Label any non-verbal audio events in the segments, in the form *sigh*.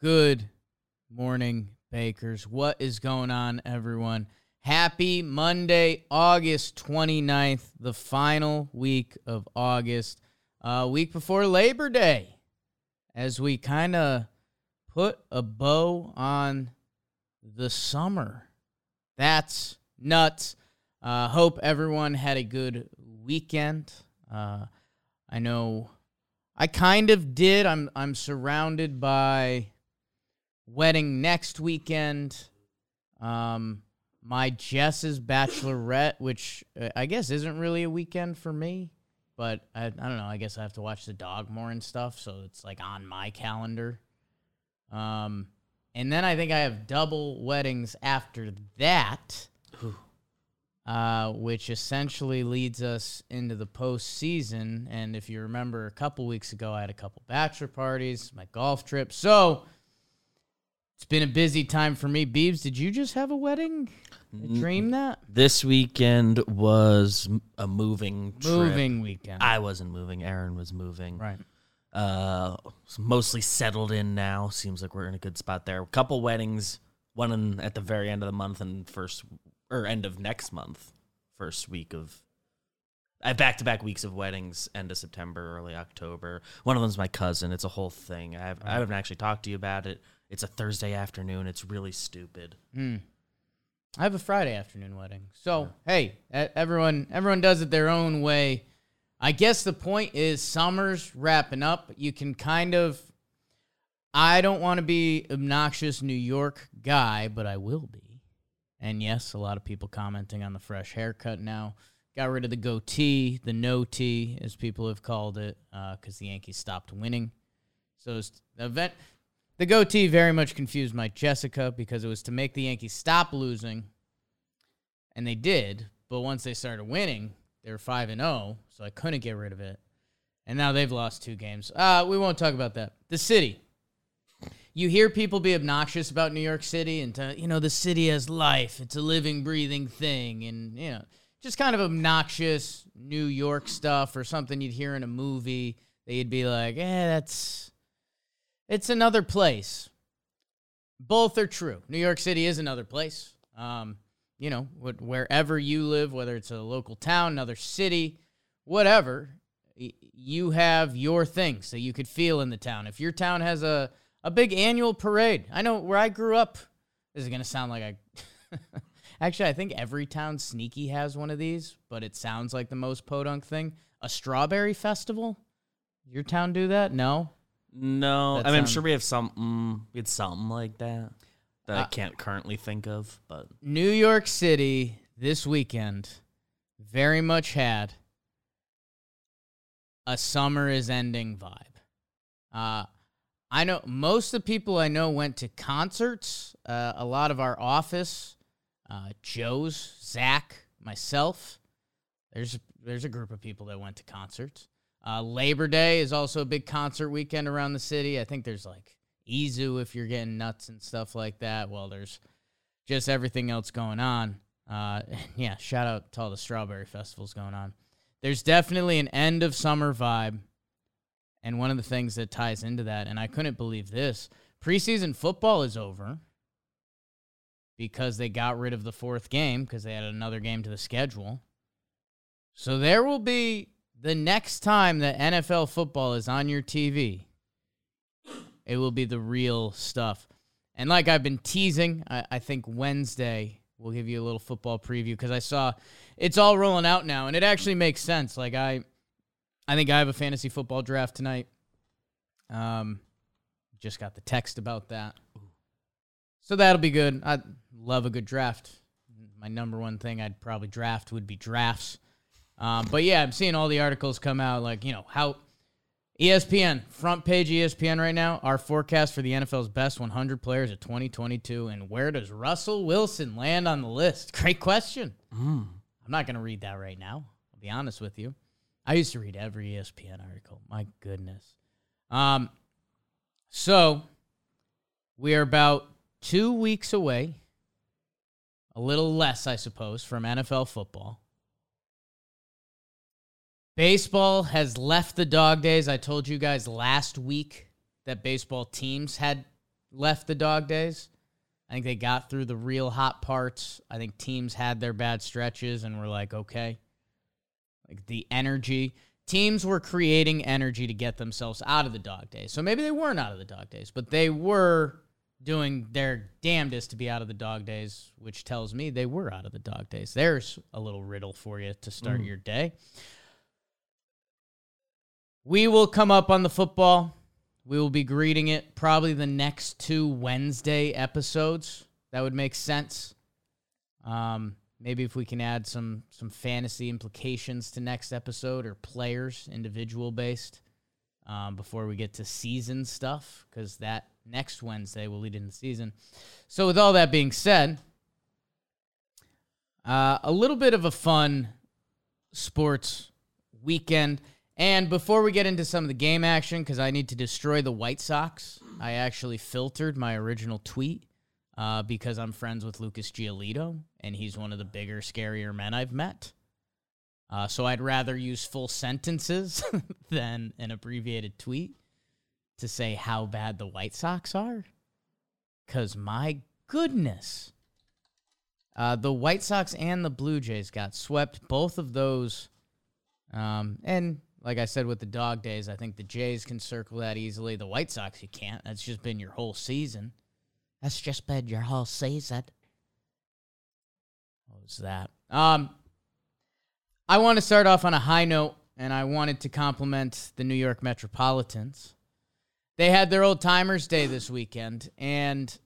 Good morning, Bakers. What is going on, everyone? Happy Monday, August 29th, the final week of August, a week before Labor Day, as we kind of put a bow on the summer. That's nuts. Uh, hope everyone had a good weekend. Uh, I know I kind of did. I'm I'm surrounded by wedding next weekend. Um, my Jess's bachelorette, which uh, I guess isn't really a weekend for me, but I, I don't know. I guess I have to watch the dog more and stuff, so it's like on my calendar. Um, and then I think I have double weddings after that, uh, which essentially leads us into the postseason. And if you remember, a couple weeks ago, I had a couple bachelor parties, my golf trip. So it's been a busy time for me. Beebs, did you just have a wedding? I dream that? This weekend was a moving trip. Moving weekend. I wasn't moving. Aaron was moving. right. Uh, mostly settled in now. Seems like we're in a good spot there. A couple weddings. One in, at the very end of the month and first or end of next month. First week of. I have back to back weeks of weddings, end of September, early October. One of them's my cousin. It's a whole thing. I, have, I haven't actually talked to you about it. It's a Thursday afternoon. It's really stupid. Hmm. I have a Friday afternoon wedding. So hey, e- everyone, everyone does it their own way. I guess the point is summer's wrapping up. You can kind of. I don't want to be obnoxious New York guy, but I will be. And yes, a lot of people commenting on the fresh haircut now. Got rid of the goatee, the no tee, as people have called it, because the Yankees stopped winning. So it's the event. The goatee very much confused my Jessica because it was to make the Yankees stop losing, and they did. But once they started winning, they were five and zero, so I couldn't get rid of it. And now they've lost two games. Uh, we won't talk about that. The city. You hear people be obnoxious about New York City, and to, you know the city has life. It's a living, breathing thing, and you know just kind of obnoxious New York stuff or something you'd hear in a movie. That you'd be like, eh, that's it's another place. Both are true. New York City is another place. Um, you know, wherever you live, whether it's a local town, another city, whatever, you have your things that you could feel in the town. If your town has a, a big annual parade, I know where I grew up, this is going to sound like I. *laughs* Actually, I think every town sneaky has one of these, but it sounds like the most podunk thing. A strawberry festival? Your town do that? No? No, That I mean, I'm sound- sure we have something. We had something like that that I Uh, can't currently think of. But New York City this weekend very much had a summer is ending vibe. Uh, I know most of the people I know went to concerts. Uh, a lot of our office, uh, Joe's, Zach, myself. There's there's a group of people that went to concerts. Uh, Labor Day is also a big concert weekend around the city. I think there's like Izu if you're getting nuts and stuff like that. Well, there's just everything else going on. Uh, *laughs* yeah, shout out to all the strawberry festivals going on. There's definitely an end of summer vibe, And one of the things that ties into that, and I couldn't believe this preseason football is over because they got rid of the fourth game because they had another game to the schedule. So there will be the next time that NFL football is on your TV, it will be the real stuff. And like I've been teasing, I, I think Wednesday we'll give you a little football preview because I saw it's all rolling out now, and it actually makes sense. Like I, I think I have a fantasy football draft tonight. Um, just got the text about that, so that'll be good. I love a good draft. My number one thing I'd probably draft would be drafts. Um, but yeah, I'm seeing all the articles come out like you know how ESPN front page ESPN right now. Our forecast for the NFL's best 100 players of 2022, and where does Russell Wilson land on the list? *laughs* Great question. Mm. I'm not going to read that right now. I'll be honest with you. I used to read every ESPN article. My goodness. Um, so we are about two weeks away, a little less, I suppose, from NFL football. Baseball has left the dog days. I told you guys last week that baseball teams had left the dog days. I think they got through the real hot parts. I think teams had their bad stretches and were like, okay. Like the energy. Teams were creating energy to get themselves out of the dog days. So maybe they weren't out of the dog days, but they were doing their damnedest to be out of the dog days, which tells me they were out of the dog days. There's a little riddle for you to start mm. your day. We will come up on the football. We will be greeting it probably the next two Wednesday episodes. That would make sense. Um, maybe if we can add some some fantasy implications to next episode or players, individual based, um, before we get to season stuff, because that next Wednesday will lead into the season. So, with all that being said, uh, a little bit of a fun sports weekend. And before we get into some of the game action, because I need to destroy the White Sox, I actually filtered my original tweet uh, because I'm friends with Lucas Giolito, and he's one of the bigger, scarier men I've met. Uh, so I'd rather use full sentences *laughs* than an abbreviated tweet to say how bad the White Sox are. Because my goodness. Uh, the White Sox and the Blue Jays got swept. Both of those. Um, and like I said with the dog days, I think the Jays can circle that easily. The White Sox, you can't. That's just been your whole season. That's just been your whole season. What was that? Um, I want to start off on a high note, and I wanted to compliment the New York Metropolitans. They had their old timers day this weekend, and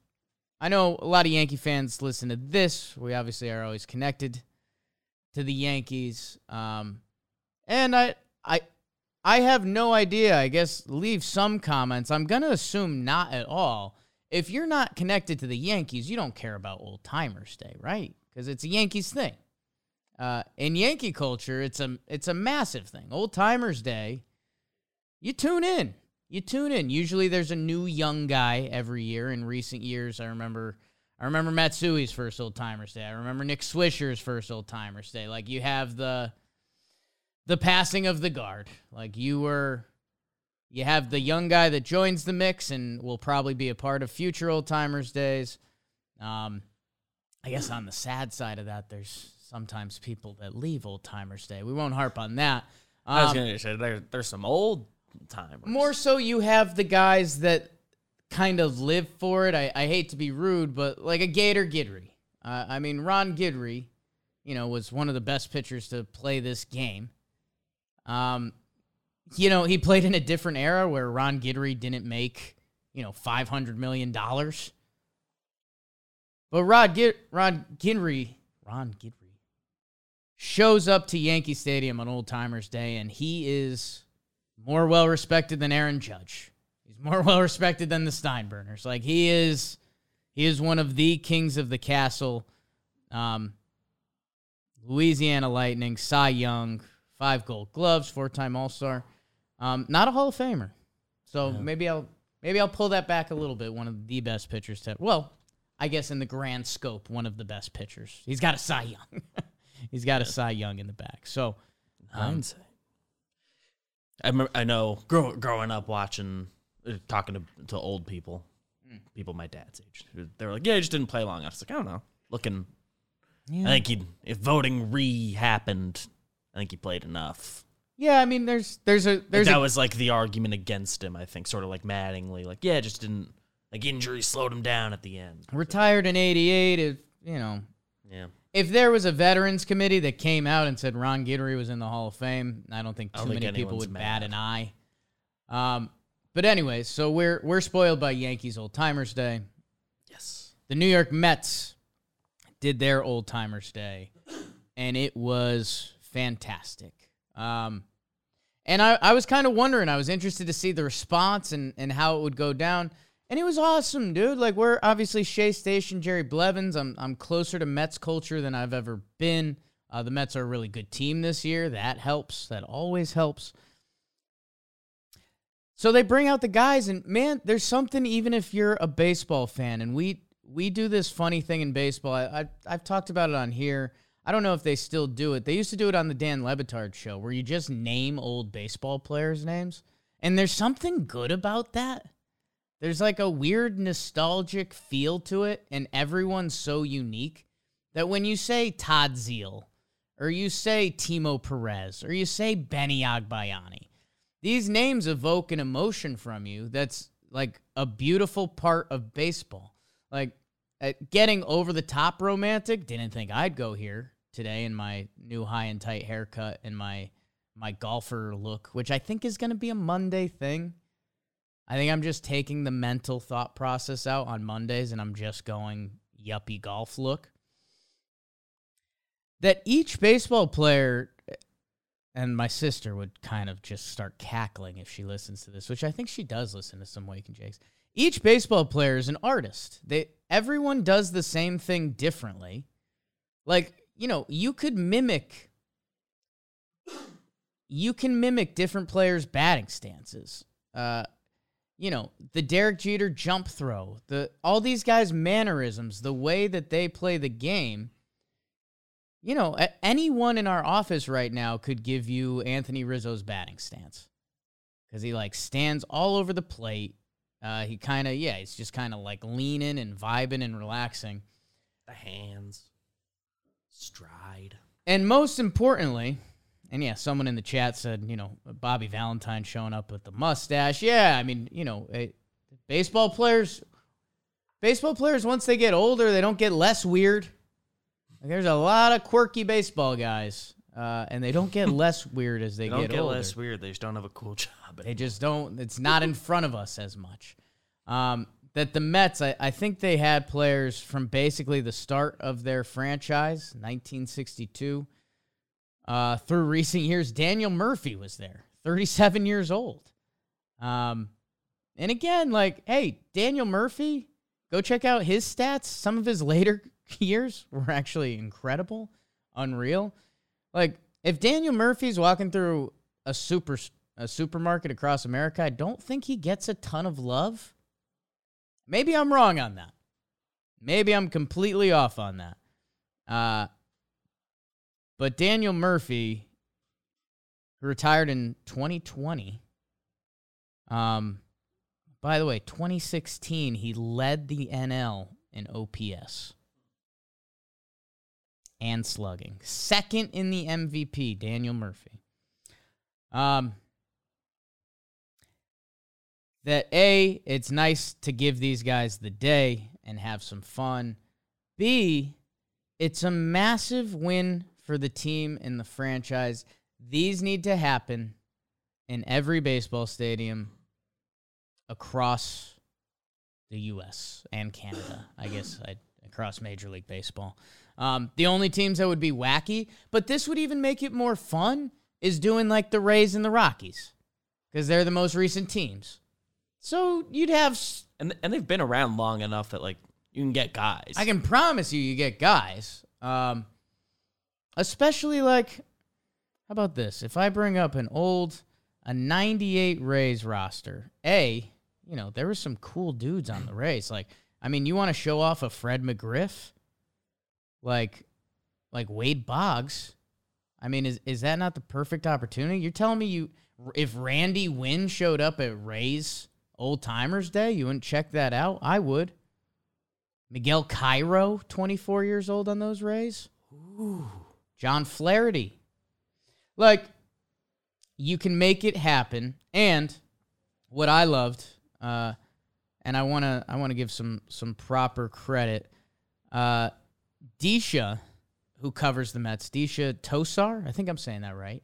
I know a lot of Yankee fans listen to this. We obviously are always connected to the Yankees. Um, and I, I, I have no idea. I guess leave some comments. I'm gonna assume not at all. If you're not connected to the Yankees, you don't care about Old Timers Day, right? Because it's a Yankees thing. Uh, in Yankee culture, it's a it's a massive thing. Old Timers Day, you tune in. You tune in. Usually, there's a new young guy every year. In recent years, I remember I remember Matsui's first Old Timers Day. I remember Nick Swisher's first Old Timers Day. Like you have the the passing of the guard. Like you were you have the young guy that joins the mix and will probably be a part of future old timers days. Um, I guess on the sad side of that, there's sometimes people that leave old timers day. We won't harp on that. I was Um, gonna say there, there's some old timers. more so, you have the guys that kind of live for it. I, I hate to be rude, but like a Gator Guidry. Uh, I mean, Ron Guidry, you know, was one of the best pitchers to play this game. Um, you know, he played in a different era where Ron Guidry didn't make, you know, five hundred million dollars. But Rod Gid- Ron Guidry, Ron Guidry, shows up to Yankee Stadium on Old Timers Day, and he is more well respected than Aaron Judge. He's more *laughs* well respected than the Steinbrenners. Like he is, he is one of the kings of the castle. Um, Louisiana Lightning, Cy Young, five Gold Gloves, four-time All-Star. Um, not a Hall of Famer. So maybe I'll maybe I'll pull that back a little bit. One of the best pitchers to well, I guess in the grand scope, one of the best pitchers. He's got a Cy Young. *laughs* He's got a Cy Young in the back. So um. I remember, I know grow, growing up watching, uh, talking to, to old people, people my dad's age. They were like, "Yeah, he just didn't play long." I was like, "I don't know." Looking, Yeah. I think he if voting re happened, I think he played enough. yeah, I mean, there's there's a there's that a, was like the argument against him. I think, sort of like Mattingly, like, yeah, just didn't like injury slowed him down at the end. retired in '88. If you know, Yeah, if there was a veterans committee that came out and said Ron Guidry was in the Hall of Fame, I don't think too don't think many people anyone's would bat an eye. Um, but anyways, so we're we're spoiled by Yankees Old Timers Day. yes, The New York Mets did their Old Timers Day, and it was fantastic. Um, and I, I was kind of wondering, I was interested to see the response and, and how it would go down. And it was awesome, dude. Like we're obviously Shea Station, Jerry Blevins. I'm I'm closer to Mets culture than I've ever been. Uh, the Mets are a really good team this year. That helps. That always helps. So they bring out the guys, and man, there's something. Even if you're a baseball fan, and we we do this funny thing in baseball. I, I I've talked about it on here. I don't know if they still do it. They used to do it on the Dan Le Batard show, where you just name old baseball players' names, and there's something good about that. There's like a weird nostalgic feel to it, and everyone's so unique that when you say Todd Zeile, or you say Timo Perez, or you say Benny Agbayani, these names evoke an emotion from you that's like a beautiful part of baseball. Like uh, getting over the top romantic, didn't think I'd go here today in my new high and tight haircut and my my golfer look, which I think is going to be a Monday thing. I think I'm just taking the mental thought process out on Mondays and I'm just going yuppie golf look. That each baseball player eh, and my sister would kind of just start cackling if she listens to this, which I think she does listen to some Wake and Jakes. Each baseball player is an artist. They everyone does the same thing differently. Like, you know, you could mimic you can mimic different players' batting stances. Uh you know, the Derek Jeter jump throw, the all these guys' mannerisms, the way that they play the game you know, anyone in our office right now could give you Anthony Rizzo's batting stance because he like stands all over the plate. Uh, he kind of yeah, he's just kind of like leaning and vibing and relaxing. the hands, stride. And most importantly, and yeah, someone in the chat said, you know, Bobby Valentine showing up with the mustache. Yeah, I mean, you know, eh, baseball players, baseball players once they get older, they don't get less weird. Like, there's a lot of quirky baseball guys, uh, and they don't get *laughs* less weird as they, They don't get, get, older. less weird. They just don't have a cool *laughs* job. They just don't. It's not in front of us as much. Um, that the Mets, I, I think they had players from basically the start of their franchise, 1962, uh, through recent years. Daniel Murphy was there, 37 years old. Um, and again, like, hey, Daniel Murphy, go check out his stats. Some of his later *laughs* years were actually incredible, unreal. Like, if Daniel Murphy's walking through a super a supermarket across America, I don't think he gets a ton of love. Maybe I'm wrong on that. Maybe I'm completely off on that. Uh, but Daniel Murphy, retired in 2020, um, by the way, 2016, he led the NL in OPS and slugging. Second in the MVP, Daniel Murphy. Um, that A, it's nice to give these guys the day and have some fun. B, it's a massive win for the team and the franchise. These need to happen in every baseball stadium across the U.S. and Canada. I guess I, across Major League Baseball. Um, the only teams that would be wacky, but this would even make it more fun, is doing like the Rays and the Rockies because they're the most recent teams. So you'd have. s- And and they've been around long enough that like you can get guys. I can promise you, you get guys. Um, especially like, how about this? If I bring up an old, a '98 Rays roster, a, you know, there were some cool dudes on the Rays. Like, I mean, you want to show off a Fred McGriff, like, like Wade Boggs. I mean, is is that not the perfect opportunity? You're telling me you if Randy Winn showed up at Ray's Old Timers Day, you wouldn't check that out? I would. Miguel Cairo, 24 years old on those Rays. Ooh. John Flaherty. Like, you can make it happen. And what I loved, uh, and I wanna I wanna give some some proper credit. Uh, Deesha, who covers the Mets, Deesha Thosar, I think I'm saying that right.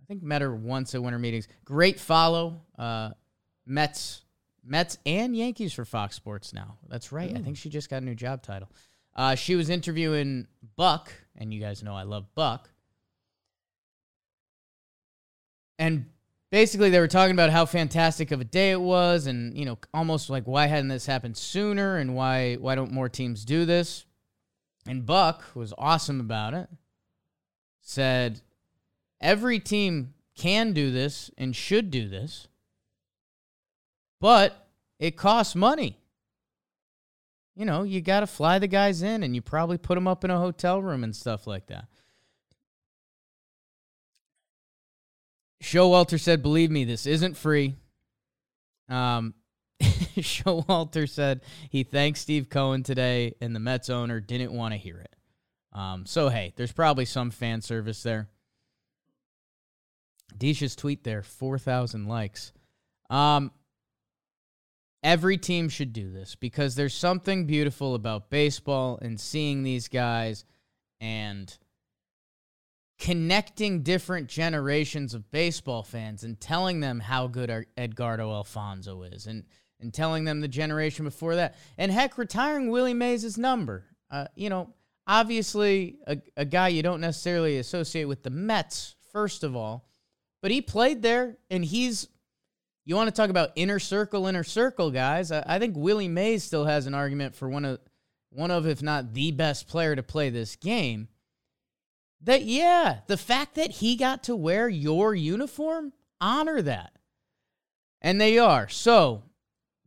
I think met her once at winter meetings. Great follow. Uh, Mets, Mets and Yankees for Fox Sports now. That's right. Ooh. I think she just got a new job title. Uh, she was interviewing Buck, and you guys know I love Buck. And basically, they were talking about how fantastic of a day it was, and you know, almost like why hadn't this happened sooner, and why why don't more teams do this? And Buck was awesome about it. Said every team can do this and should do this, but it costs money. You know, you got to fly the guys in and you probably put them up in a hotel room and stuff like that. Showalter said, "Believe me, this isn't free." Um, *laughs* Showalter said he thanked Steve Cohen today, and the Mets owner didn't want to hear it. Um, so hey, there's probably some fan service there. Deesha's tweet there, four thousand likes. Um, every team should do this because there's something beautiful about baseball and seeing these guys and connecting different generations of baseball fans and telling them how good Edgardo Alfonzo is and, and telling them the generation before that. And heck, retiring Willie Mays' number. Uh, you know, obviously a, a guy you don't necessarily associate with the Mets, first of all, but he played there and he's you want to talk about inner circle, inner circle guys. I, I think Willie Mays still has an argument for one of one of, if not the best player to play this game. That, yeah, the fact that he got to wear your uniform, honor that. And they are. So,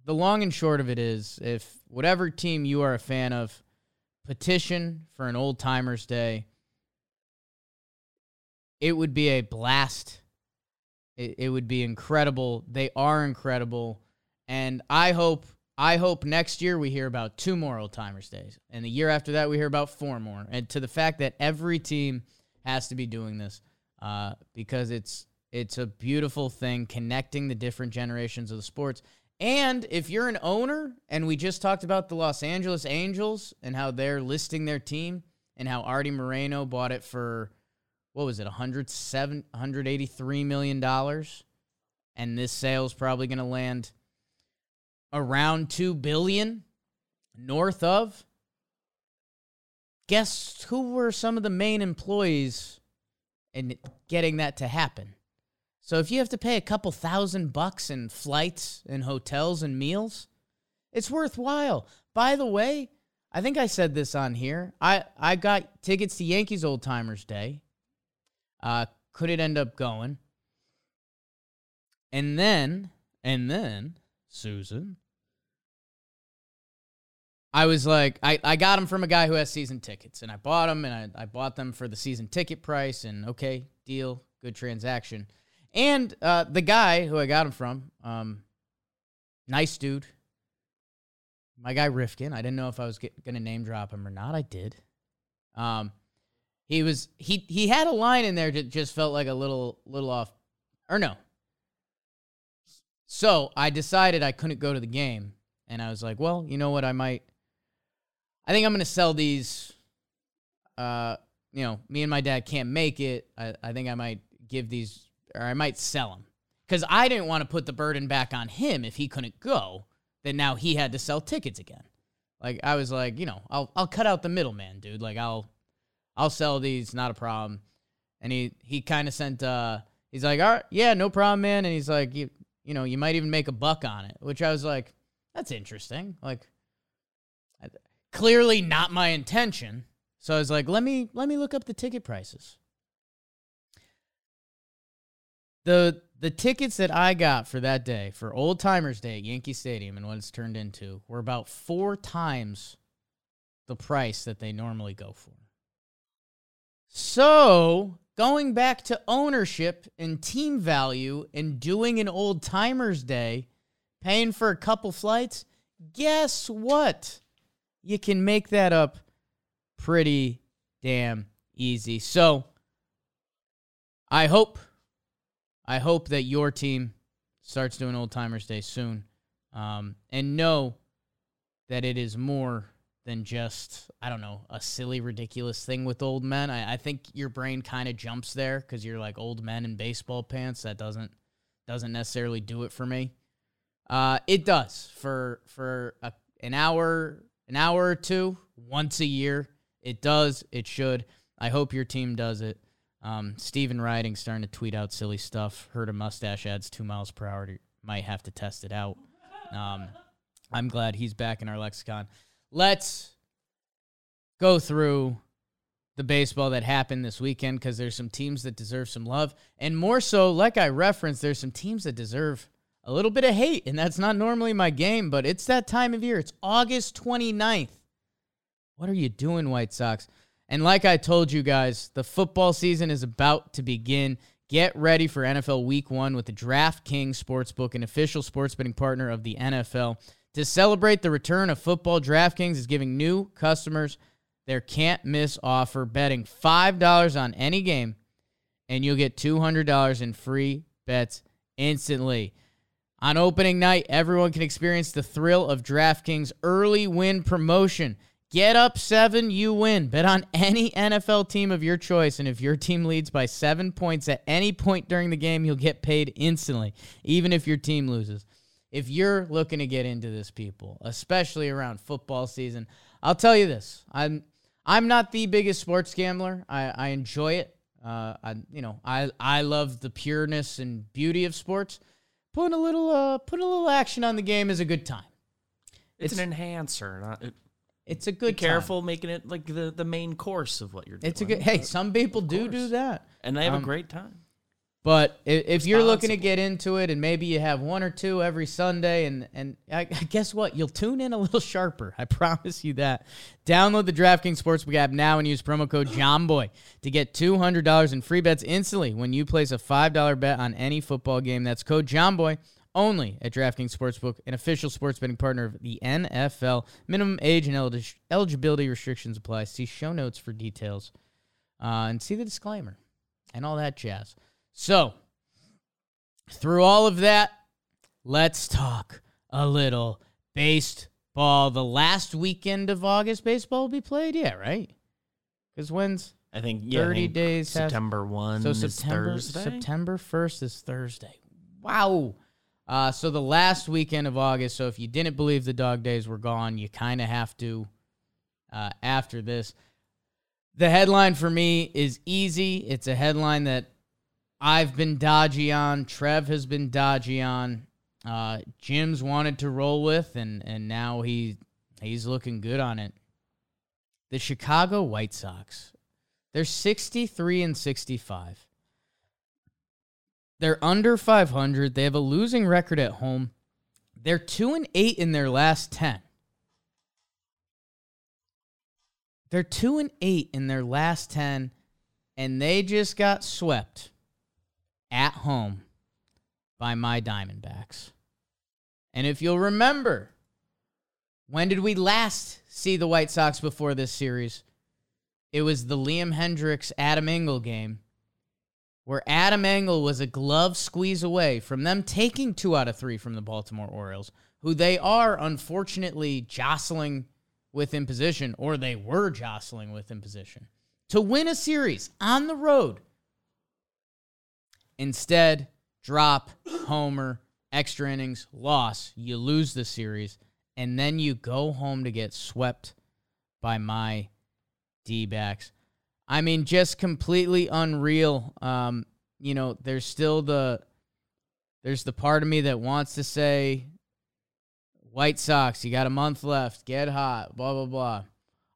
the long and short of it is if whatever team you are a fan of, petition for an old timers day, it would be a blast. It, it would be incredible. They are incredible. And I hope I hope next year we hear about two more old timers days, and the year after that we hear about four more. And to the fact that every team has to be doing this uh, because it's it's a beautiful thing connecting the different generations of the sports. And if you're an owner, and we just talked about the Los Angeles Angels and how they're listing their team and how Artie Moreno bought it for what was it, 107, 183 million dollars, and this sale is probably going to land around 2 billion north of guess who were some of the main employees in getting that to happen? So if you have to pay a couple thousand bucks in flights and hotels and meals it's worthwhile. By the way i think i said this on here i i got tickets to yankees old timers day uh could it end up going and then and then susan I was like, I, I got them from a guy who has season tickets, and I bought them, and I, I bought them for the season ticket price, and okay, deal, good transaction. And uh, the guy who I got them from, um, nice dude, my guy Rifkin. I didn't know if I was gonna name drop him or not. I did. Um, he was he he had a line in there that just felt like a little little off, or no. So I decided I couldn't go to the game, and I was like, well, you know what, I might I think I'm to sell these. Uh, you know, me and my dad can't make it. I, I think I might give these, or I might sell them. Because I didn't want to put the burden back on him if he couldn't go. Then now he had to sell tickets again. Like I was like, you know, I'll I'll cut out the middleman, dude. Like I'll I'll sell these, not a problem. And he he kind of sent uh he's like, all right, yeah, no problem, man. And he's like, you you know, you might even make a buck on it, which I was like, that's interesting. Like clearly not my intention. So I was like, let me let me look up the ticket prices. The the tickets that I got for that day for Old Timers Day at Yankee Stadium and what it's turned into were about four times the price that they normally go for. So going back to ownership and team value and doing an old timers day, paying for a couple flights, guess what? You can make that up pretty damn easy. So I hope I hope that your team starts doing old timers day soon. Um, and know that it is more than just I don't know a silly ridiculous thing with old men. I, I think your brain kind of jumps there because you're like old men in baseball pants. That doesn't doesn't necessarily do it for me. Uh, it does for for a, an hour an hour or two once a year. It does. It should. I hope your team does it. Um, Steven Riding starting to tweet out silly stuff. Heard a mustache adds two miles per hour. To, might have to test it out. Um, I'm glad he's back in our lexicon. Let's go through the baseball that happened this weekend because there's some teams that deserve some love. And more so, like I referenced, there's some teams that deserve a little bit of hate. And that's not normally my game, but it's that time of year. It's August 29th. What are you doing, White Sox? And like I told you guys, the football season is about to begin. Get ready for NFL Week 1 with the DraftKings Sportsbook, an official sports betting partner of the NFL. To celebrate the return of football, DraftKings is giving new customers their can't miss offer betting $5 on any game, and you'll get $200 in free bets instantly. On opening night, everyone can experience the thrill of DraftKings early win promotion. Get up seven, you win. Bet on any NFL team of your choice, and if your team leads by seven points at any point during the game, you'll get paid instantly, even if your team loses. If you're looking to get into this, people, especially around football season, I'll tell you this: I'm I'm not the biggest sports gambler. I, I enjoy it. Uh, I you know I I love the pureness and beauty of sports. Putting a little uh putting a little action on the game is a good time. It's, an enhancer. Not, it, It's a be good time. careful making it like the, the main course of what you're doing. It's a good. Hey, some people do do that. and they have um, a great time. But if, you're looking to get into it, and maybe you have one or two every Sunday, and and I, I guess what, you'll tune in a little sharper. I *laughs* promise you that. Download the DraftKings Sportsbook app now and use promo code *gasps* JOHNBOY to get two hundred dollars in free bets instantly when you place a five dollar bet on any football game. That's code JOHNBOY only at DraftKings Sportsbook, an official sports betting partner of the NFL. Minimum age and elig- eligibility restrictions apply. See show notes for details, uh, and see the disclaimer and all that jazz. So, through all of that, let's talk a little baseball. The last weekend of August, baseball will be played. Yeah, right? Because when's I think yeah, I 30 think days September one. so is September Thursday. September first is Thursday. Wow. Uh, so the last weekend of August. So if you didn't believe the dog days were gone, you kind of have to. Uh, after this, the headline for me is easy. It's a headline that I've been dodgy on. Trev has been dodgy on. Uh, Jim's wanted to roll with, and and now he he's looking good on it. The Chicago White Sox. They're 63 and 65. They're under 500. They have a losing record at home. They're 2 and 8 in their last 10. They're 2 and 8 in their last 10 and they just got swept at home by my Diamondbacks. And if you'll remember, when did we last see the White Sox before this series? It was the Liam Hendriks Adam Engel game where Adam Engel was a glove squeeze away from them taking two out of three from the Baltimore Orioles, who they are unfortunately jostling with in position, or they were jostling with in position, to win a series on the road. Instead, drop, homer, extra innings, loss, you lose the series, and then you go home to get swept by my D backs. I mean, just completely unreal. Um, you know, there's still the there's the part of me that wants to say White Sox, you got a month left, get hot, blah blah blah.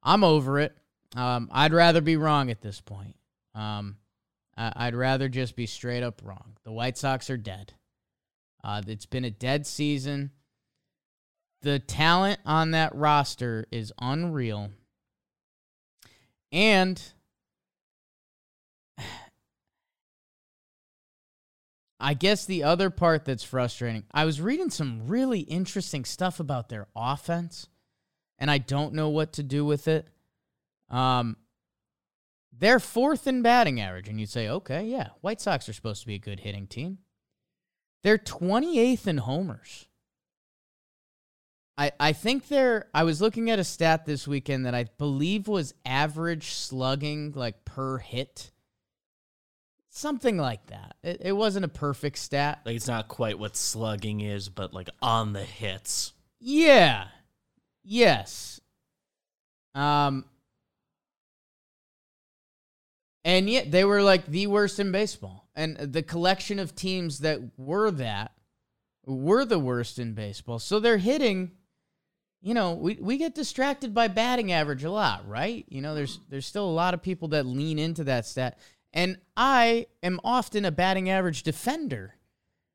I'm over it. Um, I'd rather be wrong at this point. Um, I- I'd rather just be straight up wrong. The White Sox are dead. Uh, it's been a dead season. The talent on that roster is unreal. And I guess the other part that's frustrating, I was reading some really interesting stuff about their offense, and I don't know what to do with it. Um, they're fourth in batting average, and you'd say, okay, yeah, White Sox are supposed to be a good hitting team. They're 28th in homers. I, I think they're. I was looking at a stat this weekend that I believe was average slugging, like per hit. Something like that. It, it wasn't a perfect stat. Like it's not quite what slugging is, but like on the hits. Yeah. Yes. Um. And yet they were like the worst in baseball. And the collection of teams that were that were the worst in baseball. So they're hitting, you know, we, we get distracted by batting average a lot, right? You know, there's there's still a lot of people that lean into that stat. And I am often a batting average defender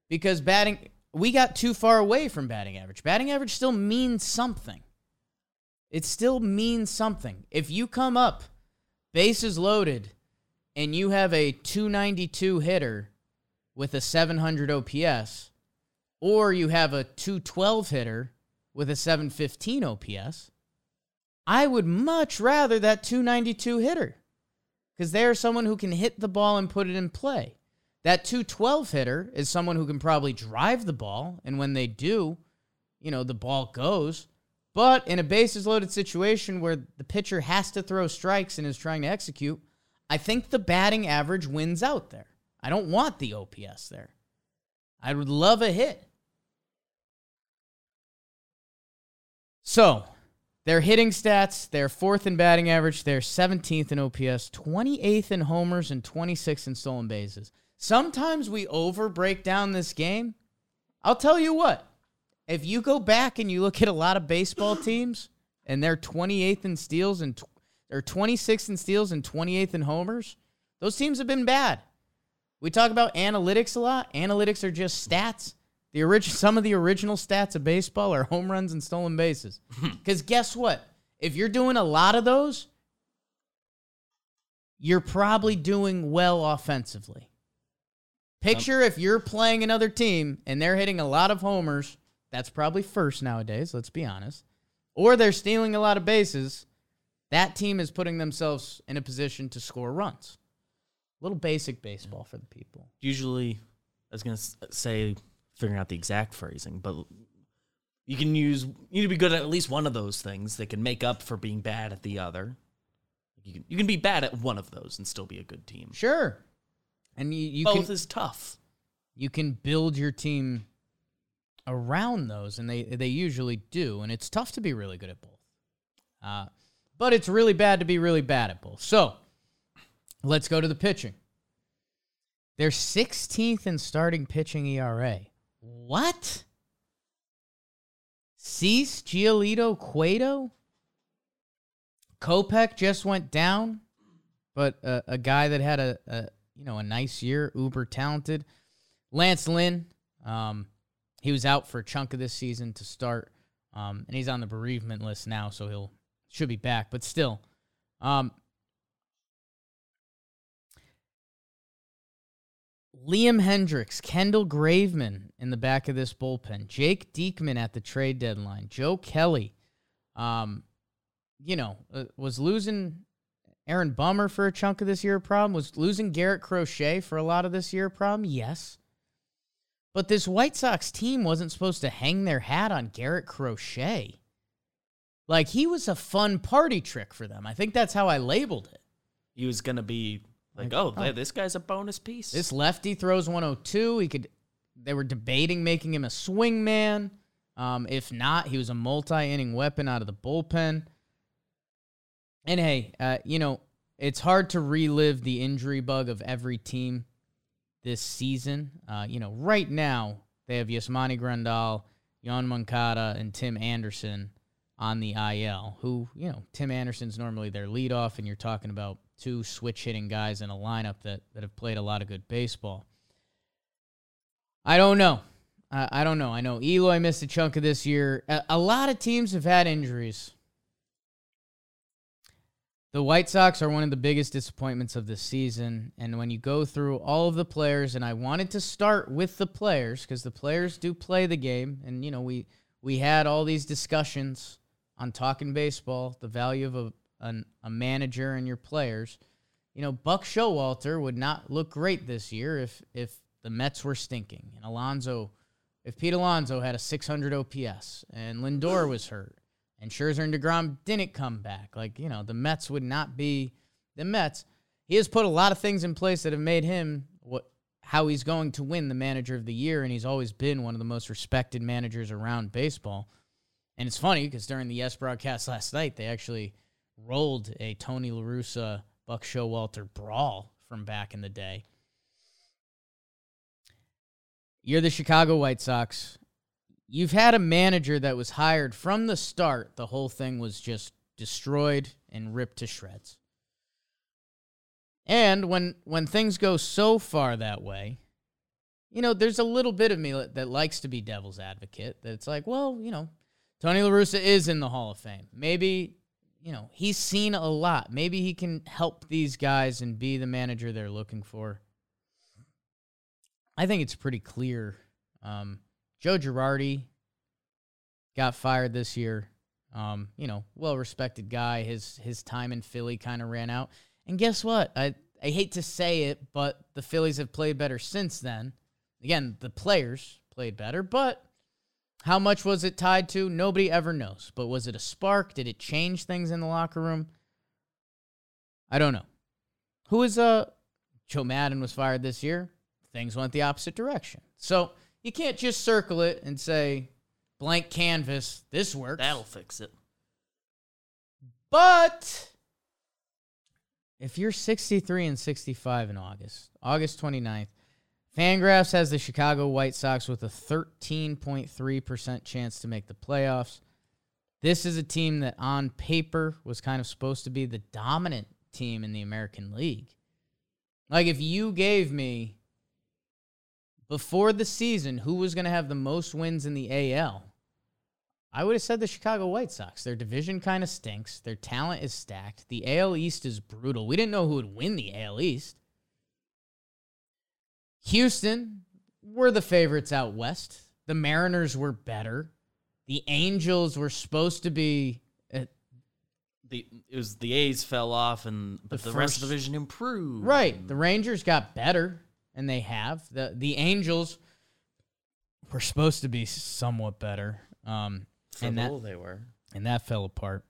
because batting we got too far away from batting average. Batting average still means something. It still means something. If you come up bases loaded and you have a 292 hitter with a 700 OPS, or you have a 212 hitter with a 715 OPS, I would much rather that 292 hitter because they are someone who can hit the ball and put it in play. That 212 hitter is someone who can probably drive the ball, and when they do, you know, the ball goes. But in a bases loaded situation where the pitcher has to throw strikes and is trying to execute, I think the batting average wins out there. I don't want the OPS there. I would love a hit. So, their hitting stats, they're fourth in batting average, they're 17th in OPS, 28th in homers, and 26th in stolen bases. Sometimes we over break down this game. I'll tell you what, if you go back and you look at a lot of baseball teams and they're 28th in steals and or 26th in steals and 28th in homers, those teams have been bad. We talk about analytics a lot. Analytics are just stats. The orig- *laughs* some of the original stats of baseball are home runs and stolen bases. *laughs* Because guess what? If you're doing a lot of those, you're probably doing well offensively. Picture if you're playing another team and they're hitting a lot of homers, that's probably first nowadays, let's be honest. Or they're stealing a lot of bases, that team is putting themselves in a position to score runs. A little basic baseball for the people. Usually, I was gonna say figuring out the exact phrasing, but you can use you need to be good at at least one of those things that can make up for being bad at the other. You can you can be bad at one of those and still be a good team. Sure. And you, you Both can is tough. you can build your team around those, and they they usually do. And it's tough to be really good at both, uh, but it's really bad to be really bad at both. So let's go to the pitching. They're 16th in starting pitching ERA. What? Cease, Giolito, Cueto? Kopech just went down, but a guy that had a, a you know a nice year, uber talented. Lance Lynn, um, he was out for a chunk of this season to start, um, and he's on the bereavement list now, so he'll should be back. But still, um, Liam Hendriks, Kendall Graveman in the back of this bullpen, Jake Diekman at the trade deadline, Joe Kelly, um, you know, uh, was losing Aaron Bummer for a chunk of this year problem? Was losing Garrett Crochet for a lot of this year problem? Yes. But this White Sox team wasn't supposed to hang their hat on Garrett Crochet. Like he was a fun party trick for them. I think that's how I labeled it. He was gonna be like, Like, oh, oh. this guy's a bonus piece. This lefty throws 102. He could. They were debating making him a swing man. Um, if not, he was a multi-inning weapon out of the bullpen. And hey, uh, you know it's hard to relive the injury bug of every team this season. Uh, you know, right now they have Yasmani Grandal, Yoan Moncada, and Tim Anderson on the IL. Who you know, Tim Anderson's normally their leadoff, and you're talking about two switch hitting guys in a lineup that that have played a lot of good baseball. I don't know. I, I don't know. I know Eloy missed a chunk of this year. A, a lot of teams have had injuries. the White Sox are one of the biggest disappointments of this season. And when you go through all of the players, and I wanted to start with the players because the players do play the game, and you know we we had all these discussions on talking baseball, the value of a an, a manager and your players. You know, Buck Showalter would not look great this year if if the Mets were stinking and Alonso, if Pete Alonso had a 600 OPS and Lindor was hurt and Scherzer and DeGrom didn't come back. Like, you know, the Mets would not be the Mets. He has put a lot of things in place that have made him what how he's going to win the manager of the year, and he's always been one of the most respected managers around baseball. And it's funny because during the Yes broadcast last night, they actually rolled a Tony La Russa Buck Showalter brawl from back in the day. You're the Chicago White Sox you've had a manager that was hired from the start, the whole thing was just destroyed and ripped to shreds. And when when things go so far that way, you know, there's a little bit of me that likes to be devil's advocate. That it's like, well, you know, Tony La Russa is in the Hall of Fame. Maybe, you know, he's seen a lot. Maybe he can help these guys and be the manager they're looking for. I think it's pretty clear. Um, Joe Girardi got fired this year. Um, you know, well respected guy. His his time in Philly kind of ran out. And guess what? I I hate to say it, but the Phillies have played better since then. Again, the players played better, but how much was it tied to? Nobody ever knows. But was it a spark? Did it change things in the locker room? I don't know. Who is uh Joe Maddon was fired this year. Things went the opposite direction. So you can't just circle it and say, blank canvas, this works. That'll fix it. But if you're 63 and 65 in August, August 29th, Fangraphs has the Chicago White Sox with a 13.3% chance to make the playoffs. This is a team that on paper was kind of supposed to be the dominant team in the American League. Like if you gave me before the season who was going to have the most wins in the AL, I would have said the Chicago White Sox. Their division kind of stinks. Their talent is stacked. The AL East is brutal. We didn't know who would win the AL East. Houston were the favorites out west. The Mariners were better. The Angels were supposed to be. Uh, the it was the A's fell off and but the, the rest of the division improved. Right. The Rangers got better and they have. The the Angels were supposed to be somewhat better. Um, For and that they were. and that fell apart.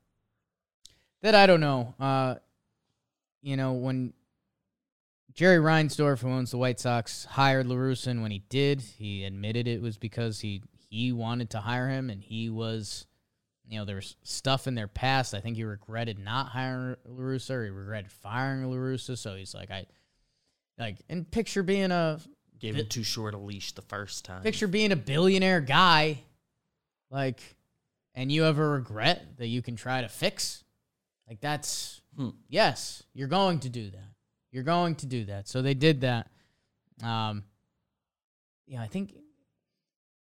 That I don't know. Uh, you know when Jerry Reinsdorf, who owns the White Sox, hired La Russa, and when he did, he admitted it was because he he wanted to hire him, and he was, you know, there was stuff in their past. I think he regretted not hiring La Russa, or he regretted firing La Russa. So he's like, I like, and picture being a Gave him too short a leash the first time. picture being a billionaire guy, like, and you have a regret that you can try to fix. Like that's Hmm. yes, you're going to do that. You're going to do that. So they did that. Um, yeah, I think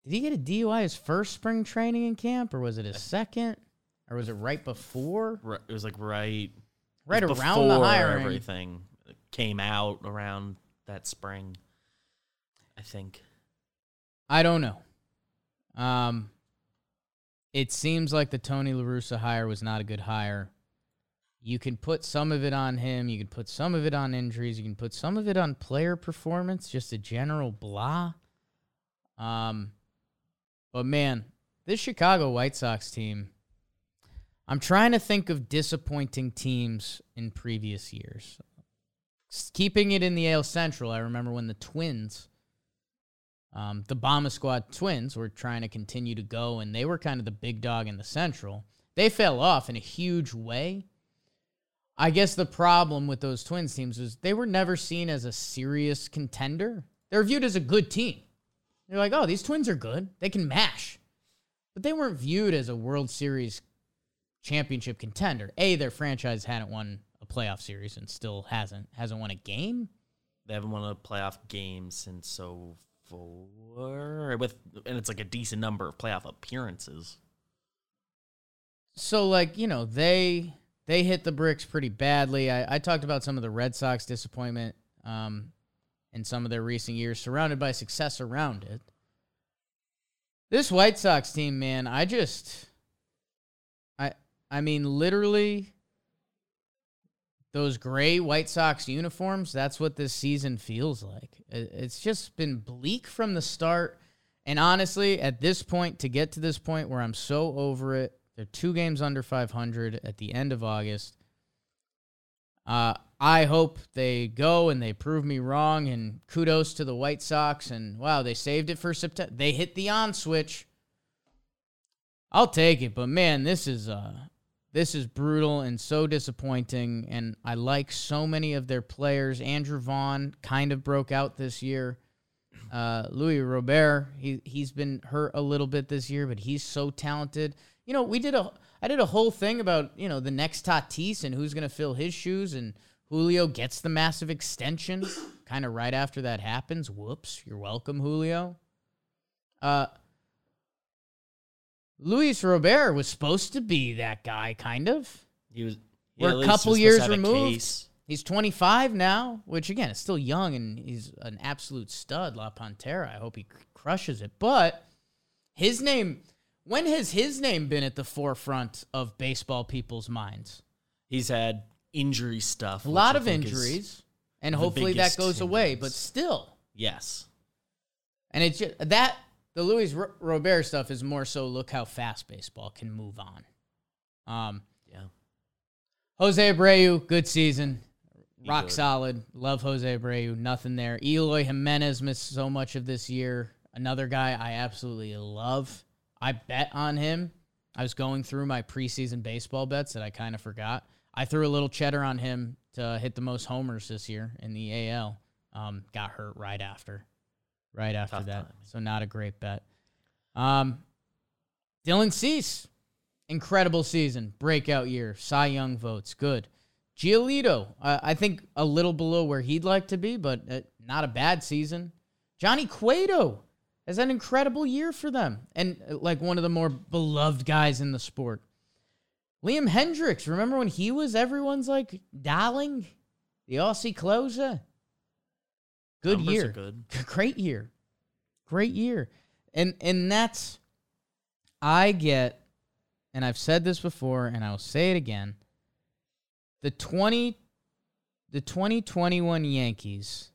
did he get a DUI his first spring training in camp, or was it his second, or was it right before? Ri- It was like right, Right around the hiring. Everything came out around that spring. I think. I don't know. Um, it seems like the Tony La Russa hire was not a good hire. You can put some of it on him. You can put some of it on injuries. You can put some of it on player performance, just a general blah. Um, but man, this Chicago White Sox team. I'm trying to think of disappointing teams in previous years. Keeping it in the AL Central, I remember when the Twins um, the Bomba Squad twins were trying to continue to go, and they were kind of the big dog in the Central. They fell off in a huge way. I guess the problem with those twins teams was they were never seen as a serious contender. They were viewed as a good team. They're like, oh, these twins are good. They can mash. But they weren't viewed as a World Series championship contender. A, their franchise hadn't won a playoff series and still hasn't hasn't won a game. They haven't won a playoff game since so four with, and it's like a decent number of playoff appearances. so like you know they they hit the bricks pretty badly. I, I talked about some of the Red Sox disappointment um, in some of their recent years, surrounded by success around it. This White Sox team, man, I just, I, I mean, literally, those gray White Sox uniforms. That's what this season feels like. It's just been bleak from the start. And honestly, at this point, to get to this point where I'm so over it, they're two games under 500 at the end of August. Uh, I hope they go and they prove me wrong. And kudos to the White Sox. And wow, they saved it for September. They hit the on switch. I'll take it, but man, this is uh, this is brutal and so disappointing. And I like so many of their players. Andrew Vaughn kind of broke out this year. Uh, Luis Robert, he he's been hurt a little bit this year, but he's so talented. You know, we did a I did a whole thing about you know the next Tatis and who's going to fill his shoes, and Julio gets the massive extension kind of right after that happens. Whoops, you're welcome, Julio. Uh, Luis Robert was supposed to be that guy, kind of. He was. We're a couple years removed. He's 25 now, which again is still young, and he's an absolute stud, La Pantera. I hope he crushes it. But his name, when has his name been at the forefront of baseball people's minds? He's had injury stuff. A lot of injuries, and hopefully that goes away. But still, yes. And it's just that the Luis R- Robert stuff is more so look how fast baseball can move on. Um, yeah. Jose Abreu, good season. Rock good. solid. Love Jose Abreu. Nothing there. Eloy Jimenez missed so much of this year. Another guy I absolutely love. I bet on him. I was going through my preseason baseball bets that I kind of forgot. I threw a little cheddar on him to hit the most homers this year in the AL. Um, got hurt right after right after Tough that. Time. So not a great bet. Um, Dylan Cease, incredible season, breakout year, Cy Young votes, good. Giolito, uh, I think a little below where he'd like to be, but uh, not a bad season. Johnny Cueto has an incredible year for them, and uh, like one of the more beloved guys in the sport. Liam Hendriks, remember when he was everyone's like darling, the Aussie closer? Good Numbers year. good. *laughs* Great year. Great year. And and that's I get and I've said this before and I'll say it again. The 20 the 2021 Yankees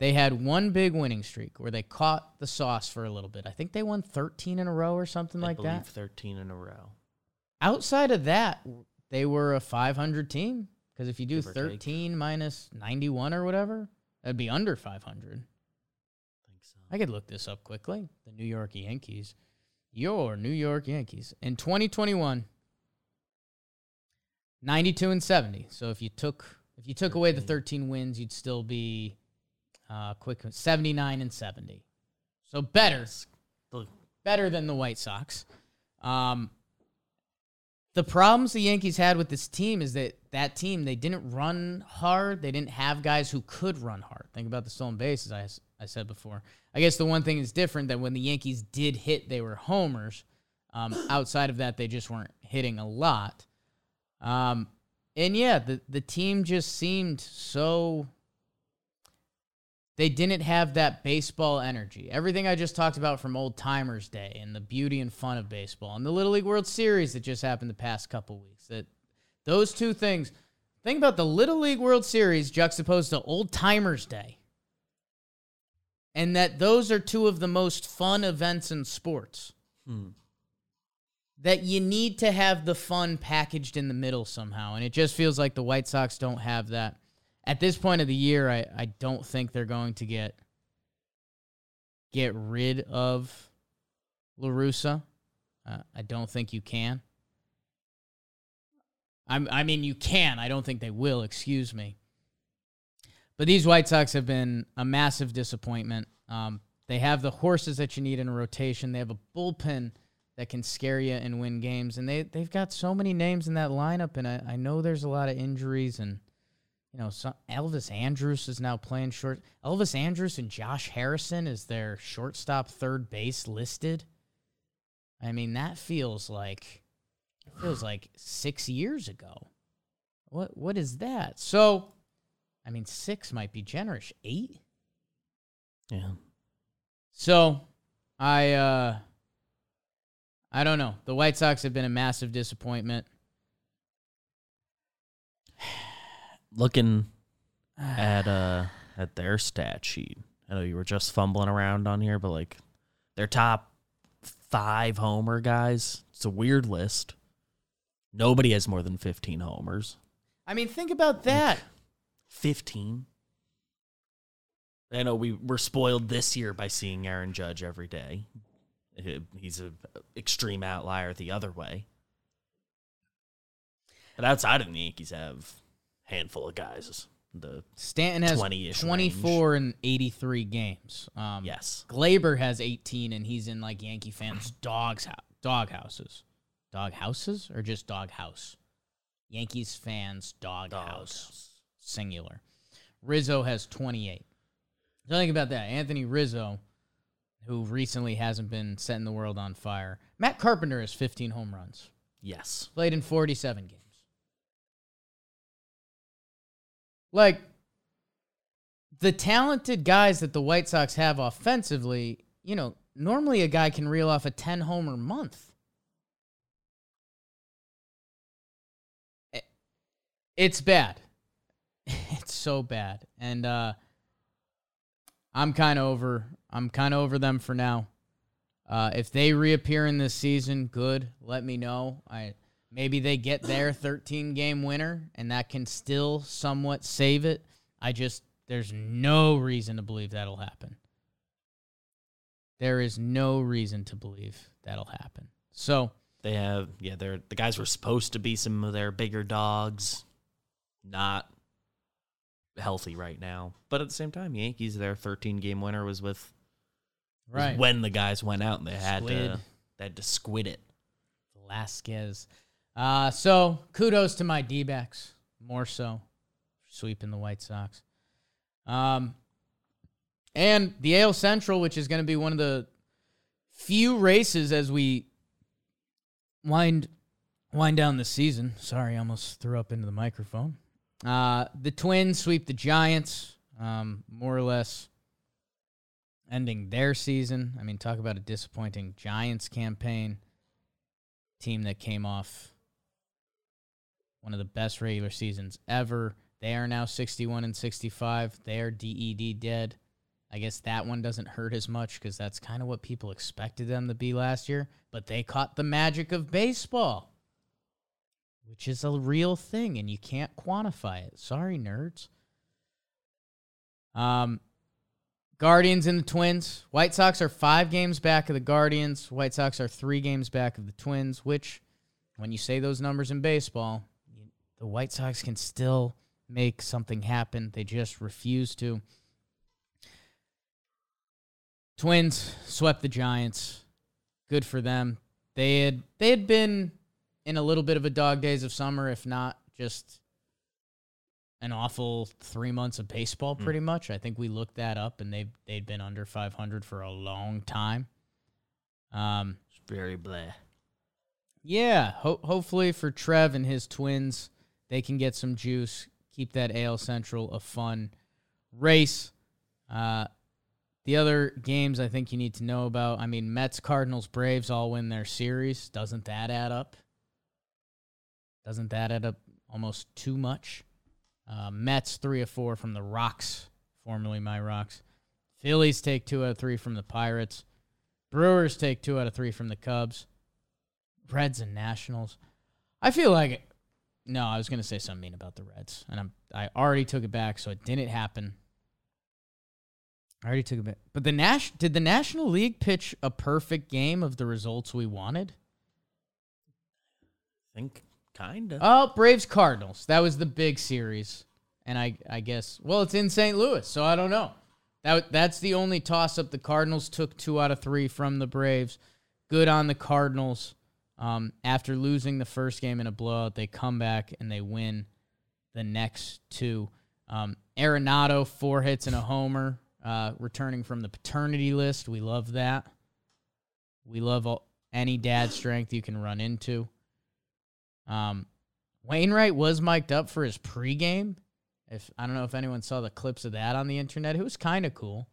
they had one big winning streak where they caught the sauce for a little bit. I think they won 13 in a row or something I like that. 13 in a row. Outside of that, they were a 500 team because if you do 13 minus 91 or whatever, That'd be under 500. I think so. I could look this up quickly. The New York Yankees. Your New York Yankees. In 2021, 92 and 70. So if you took if you took 13. away the 13 wins, you'd still be uh quick 79 and 70. So better. Better than the White Sox. Um the problems the Yankees had with this team is that that team they didn't run hard. They didn't have guys who could run hard. Think about the stolen bases I, I said before. I guess the one thing is different that when the Yankees did hit, they were homers. Um, outside of that, they just weren't hitting a lot. Um, and yeah, the the team just seemed so they didn't have that baseball energy. Everything I just talked about from old timers day and the beauty and fun of baseball and the Little League World Series that just happened the past couple weeks. That those two things. Think about the Little League World Series juxtaposed to old timers day. And that those are two of the most fun events in sports. Hmm. That you need to have the fun packaged in the middle somehow. And it just feels like the White Sox don't have that at this point of the year, I, I don't think they're going to get get rid of La Russa. Uh, I don't think you can. I'm, I mean, you can. I don't think they will. Excuse me. But these White Sox have been a massive disappointment. Um, they have the horses that you need in a rotation. They have a bullpen that can scare you and win games, and they they've got so many names in that lineup. And I, I know there's a lot of injuries and you know, Elvis Andrus is now playing short. Elvis Andrus and Josh Harrison is their shortstop third base listed. I mean, that feels like it feels like six years ago. what what is that? So, I mean, six might be generous. Eight. Yeah. So, I uh, I don't know. The White Sox have been a massive disappointment. Looking *sighs* at uh at their stat sheet. I know you were just fumbling around on here, but like their top five homer guys. It's a weird list. Nobody has more than fifteen homers. I mean, think about that. Fifteen. I know we were spoiled this year by seeing Aaron Judge every day. He's an extreme outlier the other way. But outside of the Yankees, have handful of guys. The Stanton has 20-ish 24 and 83 games. Um, yes, Gleyber has 18, and he's in like Yankee fans' dogs hou- dog houses, dog houses, or just dog house. Yankees fans' dog, house, singular. Rizzo has 28. So think about that. Anthony Rizzo, who recently hasn't been setting the world on fire. Matt Carpenter has 15 home runs, yes. played in 47 games. Like the talented guys that the White Sox have offensively, you know, normally a guy can reel off a 10 homer month. It's bad. *laughs* It's so bad. And uh I'm kind of over I'm kind of over them for now. Uh if they reappear in this season, good. Let me know. I maybe they get their 13 game winner and that can still somewhat save it. I just there's no reason to believe that'll happen. There is no reason to believe that'll happen. So, They have yeah, they're the guys were supposed to be some of their bigger dogs, not healthy right now. But at the same time, Yankees their 13 game winner was with was right. when the guys went out and they had to they had to squid it. Velasquez. Uh, so kudos to my D backs, more so, sweeping the White Sox. Um, and the AL Central, which is going to be one of the few races as we wind wind down the season. Sorry, I almost threw up into the microphone. Uh, the Twins sweep the Giants, um, more or less ending their season. I mean, talk about a disappointing Giants campaign team that came off one of the best regular seasons ever. They are now 61 and 65. They are DED dead. I guess that one doesn't hurt as much because that's kind of what people expected them to be last year. But they caught the magic of baseball, which is a real thing, and you can't quantify it. Sorry, nerds. Um, Guardians and the Twins. White Sox are five games back of the Guardians. White Sox are three games back of the Twins, which, when you say those numbers in baseball, the White Sox can still make something happen. They just refuse to. Twins swept the Giants. Good for them. They had they had been in a little bit of a dog days of summer, if not just an awful three months of baseball, pretty much. I think we looked that up, and they they'd been under 500 for a long time. Um, It's very blah. yeah, ho- hopefully for Trev and his twins, they can get some juice, keep that AL Central a fun race. Uh, the other games I think you need to know about. I mean, Mets, Cardinals, Braves all win their series. Doesn't that add up? Doesn't that add up almost too much? Uh, Mets three of four from the Rocks, formerly my Rocks. Phillies take two out of three from the Pirates. Brewers take two out of three from the Cubs. Reds and Nationals. I feel like. No, I was gonna say something mean about the Reds, and I'm I already took it back, so it didn't happen. I already took it back. But the Nash did the National League pitch a perfect game of the results we wanted? I think kinda. Oh, Braves Cardinals. That was the big series. And I I guess well, it's in St. Louis, so I don't know. That that's the only toss up the Cardinals took 2 out of 3 from the Braves. Good on the Cardinals. Um, after losing the first game in a blowout, they come back and they win the next two. Um, Arenado, four hits and a homer, uh, returning from the paternity list. We love that. We love all, any dad strength you can run into. Um, Wainwright was mic'd up for his pregame. If I don't know if anyone saw the clips of that on the internet, it was kind of cool.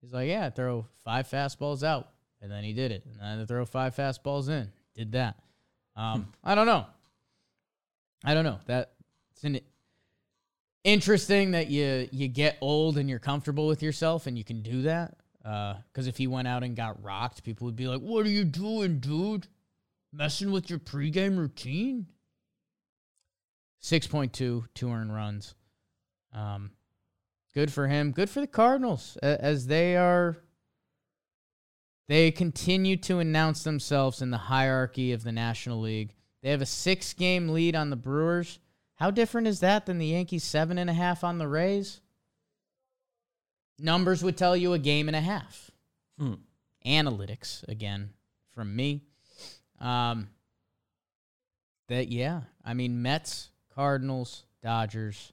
He's like, yeah, throw five fastballs out, and then he did it, and then throw five fastballs in, did that. Um, I don't know. I don't know. That it's an interesting that you you get old and you're comfortable with yourself and you can do that. Because if he went out and got rocked, people would be like, "What are you doing, dude? Messing with your pregame routine?" Six point two, two earned runs. Um, good for him. Good for the Cardinals as they are. They continue to announce themselves in the hierarchy of the National League. They have a six game lead on the Brewers. How different is that than the Yankees' seven and a half on the Rays? Numbers would tell you a game and a half. Hmm. Analytics, again, from me. Um, that, yeah. I mean, Mets, Cardinals, Dodgers,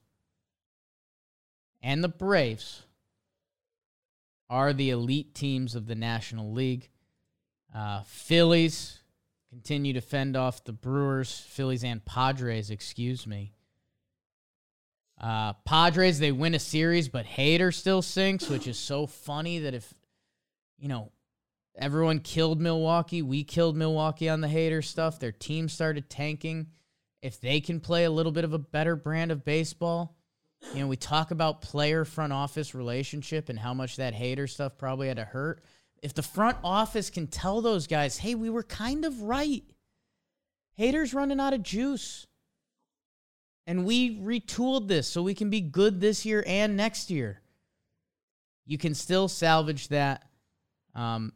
and the Braves are the elite teams of the National League. Uh, Phillies continue to fend off the Brewers, Phillies and Padres, excuse me. Uh, Padres, they win a series, but Hader still sinks, which is so funny that if, you know, everyone killed Milwaukee, we killed Milwaukee on the Hader stuff, their team started tanking. If they can play a little bit of a better brand of baseball, you know, we talk about player front office relationship and how much that Hader stuff probably had to hurt. If the front office can tell those guys, hey, we were kind of right. Hader's running out of juice. And we retooled this so we can be good this year and next year. You can still salvage that. Um,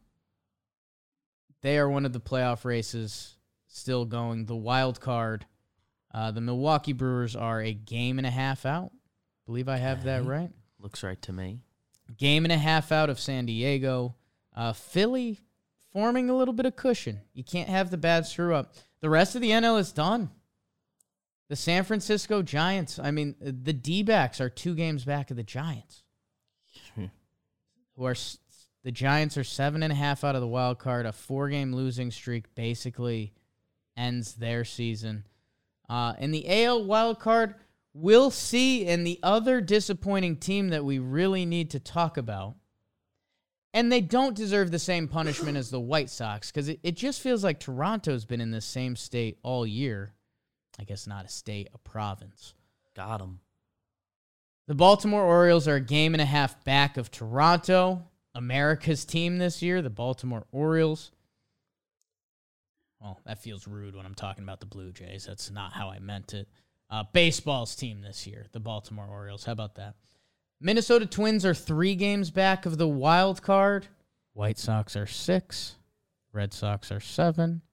they are one of the playoff races still going. The wild card. Uh, the Milwaukee Brewers are a game and a half out. Believe I have that right. Looks right to me. Game and a half out of San Diego. Uh, Philly forming a little bit of cushion. You can't have the bad screw up. The rest of the NL is done. The San Francisco Giants, I mean, uh, the D backs are two games back of the Giants. Who are the Giants are seven and a half out of the wild card. A four game losing streak basically ends their season. Uh, in the AL wild card, we'll see. And the other disappointing team that we really need to talk about, and they don't deserve the same punishment as the White Sox because it, it just feels like Toronto's been in the same state all year. I guess not a state, a province. Got them. The Baltimore Orioles are a game and a half back of Toronto, America's team this year, the Baltimore Orioles. Well, that feels rude when I'm talking about the Blue Jays. That's not how I meant it. Uh, baseball's team this year, the Baltimore Orioles. How about that? Minnesota Twins are three games back of the wild card. White Sox are six. Red Sox are seven.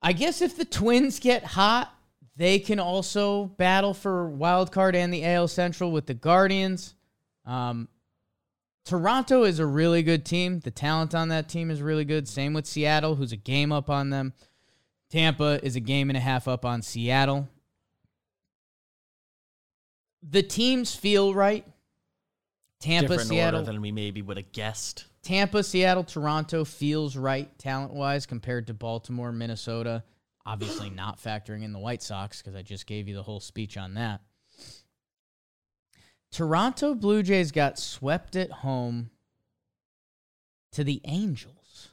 I guess if the Twins get hot, they can also battle for wild card and the AL Central with the Guardians. Um, Toronto is a really good team. The talent on that team is really good. Same with Seattle, who's a game up on them. Tampa is a game and a half up on Seattle. The teams feel right. Tampa, Different Seattle, order than we maybe would have guessed. Tampa, Seattle, Toronto feels right talent wise compared to Baltimore, Minnesota. Obviously, not factoring in the White Sox because I just gave you the whole speech on that. Toronto Blue Jays got swept at home to the Angels.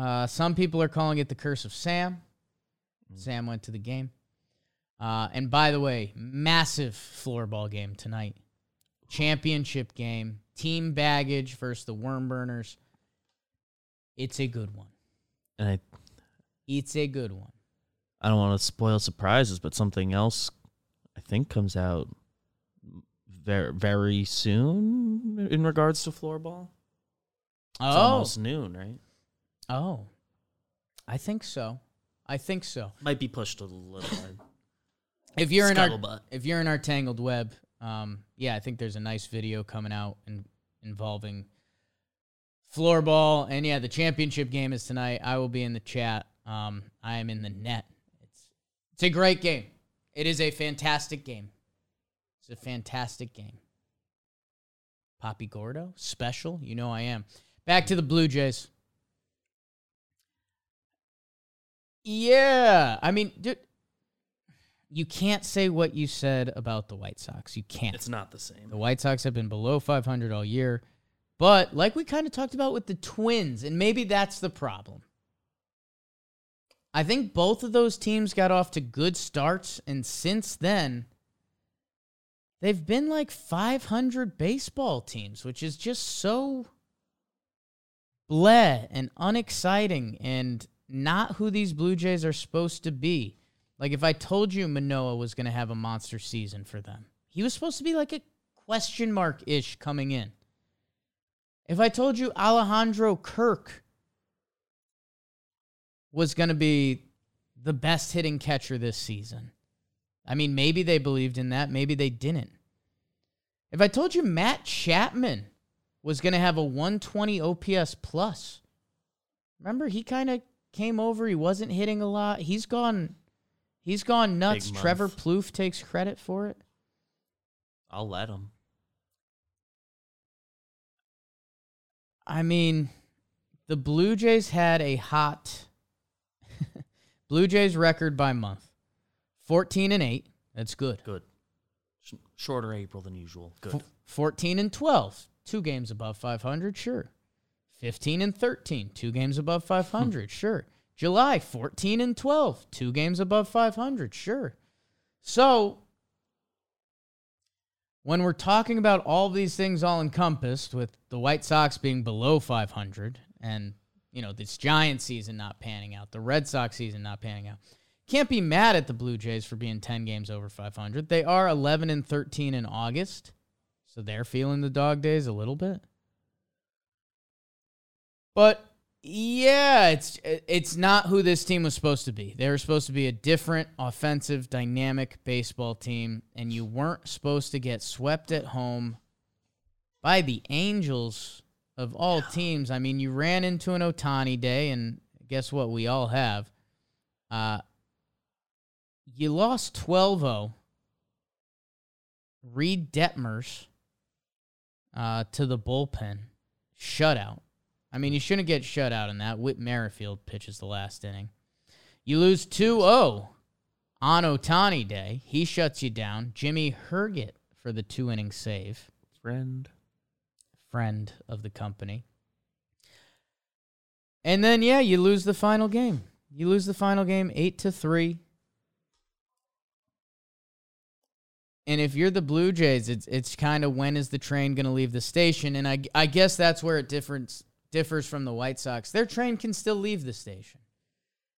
Uh, some people are calling it the curse of Sam. Sam went to the game. Uh, and by the way, massive floorball game tonight. Championship game. Team baggage versus the worm burners. It's a good one. And I, It's a good one. I don't want to spoil surprises, but something else I think comes out very very soon in regards to floorball. It's Oh, almost noon, right? Oh, I think so. I think so. Might be pushed a little hard. If you're in our if you're in our tangled web, um, yeah, I think there's a nice video coming out and involving floorball, and yeah, the championship game is tonight. I will be in the chat. Um, I am in the net. It's it's a great game. It is a fantastic game. It's a fantastic game. Poppy Gordo special, you know I am. Back to the Blue Jays. Yeah, I mean, dude, you can't say what you said about the White Sox. You can't. It's not the same. The White Sox have been below 500 all year. But like we kind of talked about with the Twins, and maybe that's the problem. I think both of those teams got off to good starts, and since then, they've been like 500 baseball teams, which is just so bleh and unexciting and not who these Blue Jays are supposed to be. Like if I told you Manoah was going to have a monster season for them, he was supposed to be like a question mark ish coming in. If I told you Alejandro Kirk was going to be the best hitting catcher this season, I mean, maybe they believed in that, maybe they didn't. If I told you Matt Chapman was going to have a 120 OPS plus, remember he kind of came over, he wasn't hitting a lot. He's gone he's gone nuts. Trevor Plouffe takes credit for it. I'll let him. I mean, the Blue Jays had a hot *laughs* Blue Jays record by month. 14 and 8. That's good. Good. Sh- Shorter April than usual. Good. F- 14 and 12. Two games above 500, sure. 15 and 13. Two games above 500, hmm. sure. July 14 and 12. Two games above 500, sure. So, when we're talking about all these things all encompassed, with the White Sox being below 500 and, you know, this Giant season not panning out, the Red Sox season not panning out, can't be mad at the Blue Jays for being 10 games over 500. They are 11 and 13 in August, so they're feeling the dog days a little bit. But yeah, it's it's not who this team was supposed to be. They were supposed to be a different, offensive, dynamic baseball team, and you weren't supposed to get swept at home by the Angels of all teams. I mean, you ran into an Ohtani day, and guess what? We all have. Uh, you lost 12 0. Reid Detmers uh, to the bullpen. Shutout. I mean, you shouldn't get shut out in that. Whit Merrifield pitches the last inning. You lose 2 0 on Ohtani Day. He shuts you down. Jimmy Herget for the two inning save. Friend. Friend of the company. And then, yeah, you lose the final game. You lose the final game 8 to 3. And if you're the Blue Jays, it's it's kind of when is the train going to leave the station? And I I guess that's where it difference differs from the White Sox. Their train can still leave the station.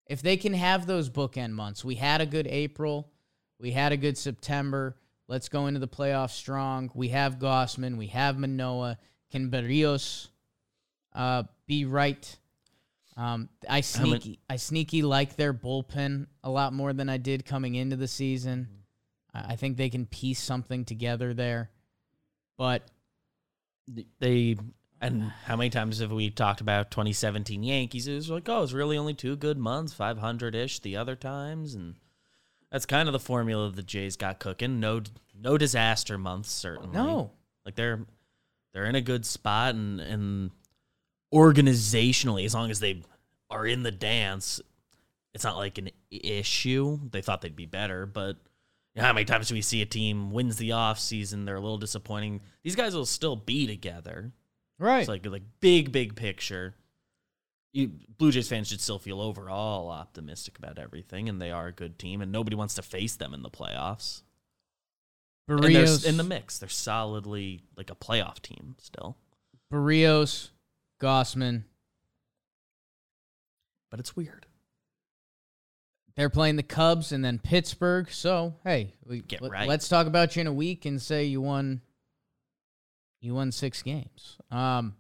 If they can have those bookend months. We had a good April, we had a good September. Let's go into the playoffs strong. We have Gausman, we have Manoah. Can Berrios uh, be right? Um, I sneaky, I sneaky like their bullpen a lot more than I did coming into the season. I I think they can piece something together there, but They and how many times have we talked about 2017 Yankees? It was like, oh, it's really only two good months, 500 ish the other times, and that's kind of the formula the Jays got cooking. No, no disaster months certainly. no, like they're they're in a good spot, and and organizationally, as long as they are in the dance, it's not like an issue. They thought they'd be better, but you know, how many times do we see a team wins the off season? They're a little disappointing. These guys will still be together. Right? It's like like big big picture. You, Blue Jays fans should still feel overall optimistic about everything, and they are a good team, and nobody wants to face them in the playoffs. Berrios in the mix. They're solidly like a playoff team still, Berrios, Gausman. but it's weird. They're playing the Cubs and then Pittsburgh. So hey, we, Get let, right. us talk about you in a week and say you won. You won six games. Um,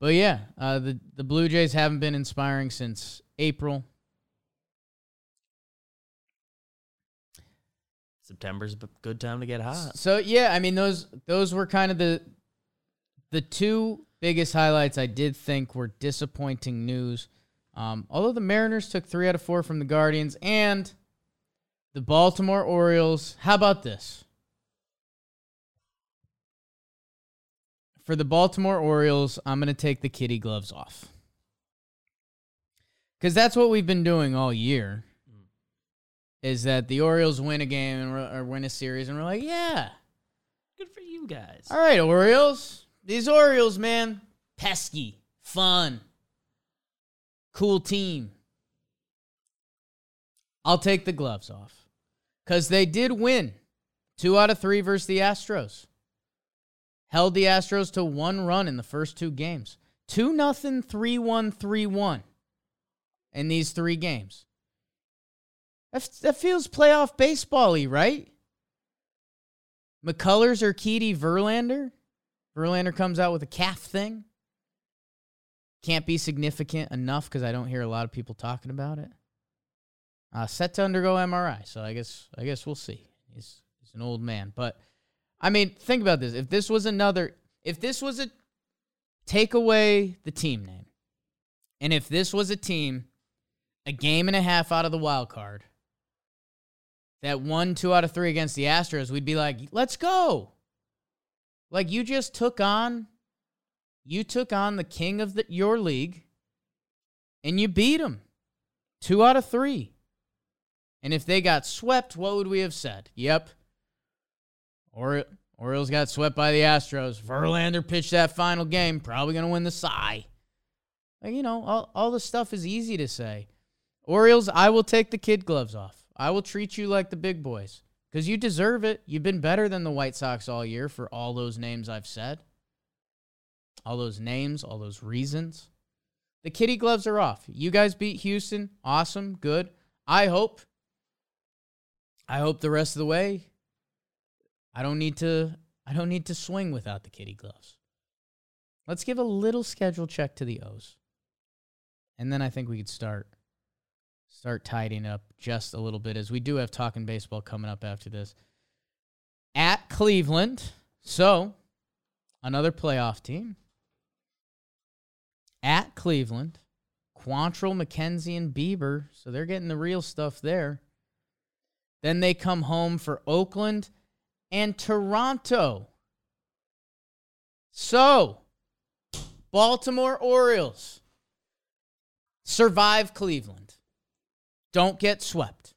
but yeah, uh, the the Blue Jays haven't been inspiring since April. September's a good time to get hot. So yeah, I mean those those were kind of the the two biggest highlights I did think were disappointing news. Um, although the Mariners took three out of four from the Guardians and the Baltimore Orioles. How about this? For the Baltimore Orioles, I'm going to take the kitty gloves off. Because that's what we've been doing all year. Mm. Is that the Orioles win a game or win a series, and we're like, yeah, Good for you guys. all right, Orioles. These Orioles, man, pesky, fun, cool team. I'll take the gloves off because they did win two out of three versus the Astros. Held the Astros to one run in the first two games. 2 nothing, 3 1, 3 1 in these three games. That, that feels playoff baseball y, right? McCullers or Keedy Verlander? Verlander comes out with a calf thing. Can't be significant enough because I don't hear a lot of people talking about it. Uh, set to undergo MRI, so I guess I guess we'll see. He's he's an old man, but I mean, think about this. If this was another, if this was a take away the team name, and if this was a team a game and a half out of the wild card that won two out of three against the Astros, we'd be like, let's go. Like you just took on, you took on the king of the, your league, and you beat him, two out of three. And if they got swept, what would we have said? Yep. Or Orioles got swept by the Astros. Verlander pitched that final game, probably going to win the Cy. Like, you know, all, all the stuff is easy to say. Orioles, I will take the kid gloves off. I will treat you like the big boys because you deserve it. You've been better than the White Sox all year for all those names I've said. All those names, all those reasons. The kitty gloves are off. You guys beat Houston. Awesome. Good. I hope I hope the rest of the way I don't need to I don't need to swing without the kitty gloves. Let's give a little schedule check to the O's. And then I think we could start start tidying up just a little bit as we do have talking baseball coming up after this. At Cleveland. So, another playoff team. At Cleveland. Quantrill, McKenzie, and Bieber. So they're getting the real stuff there. Then they come home for Oakland and Toronto. So, Baltimore Orioles survive Cleveland. Don't get swept.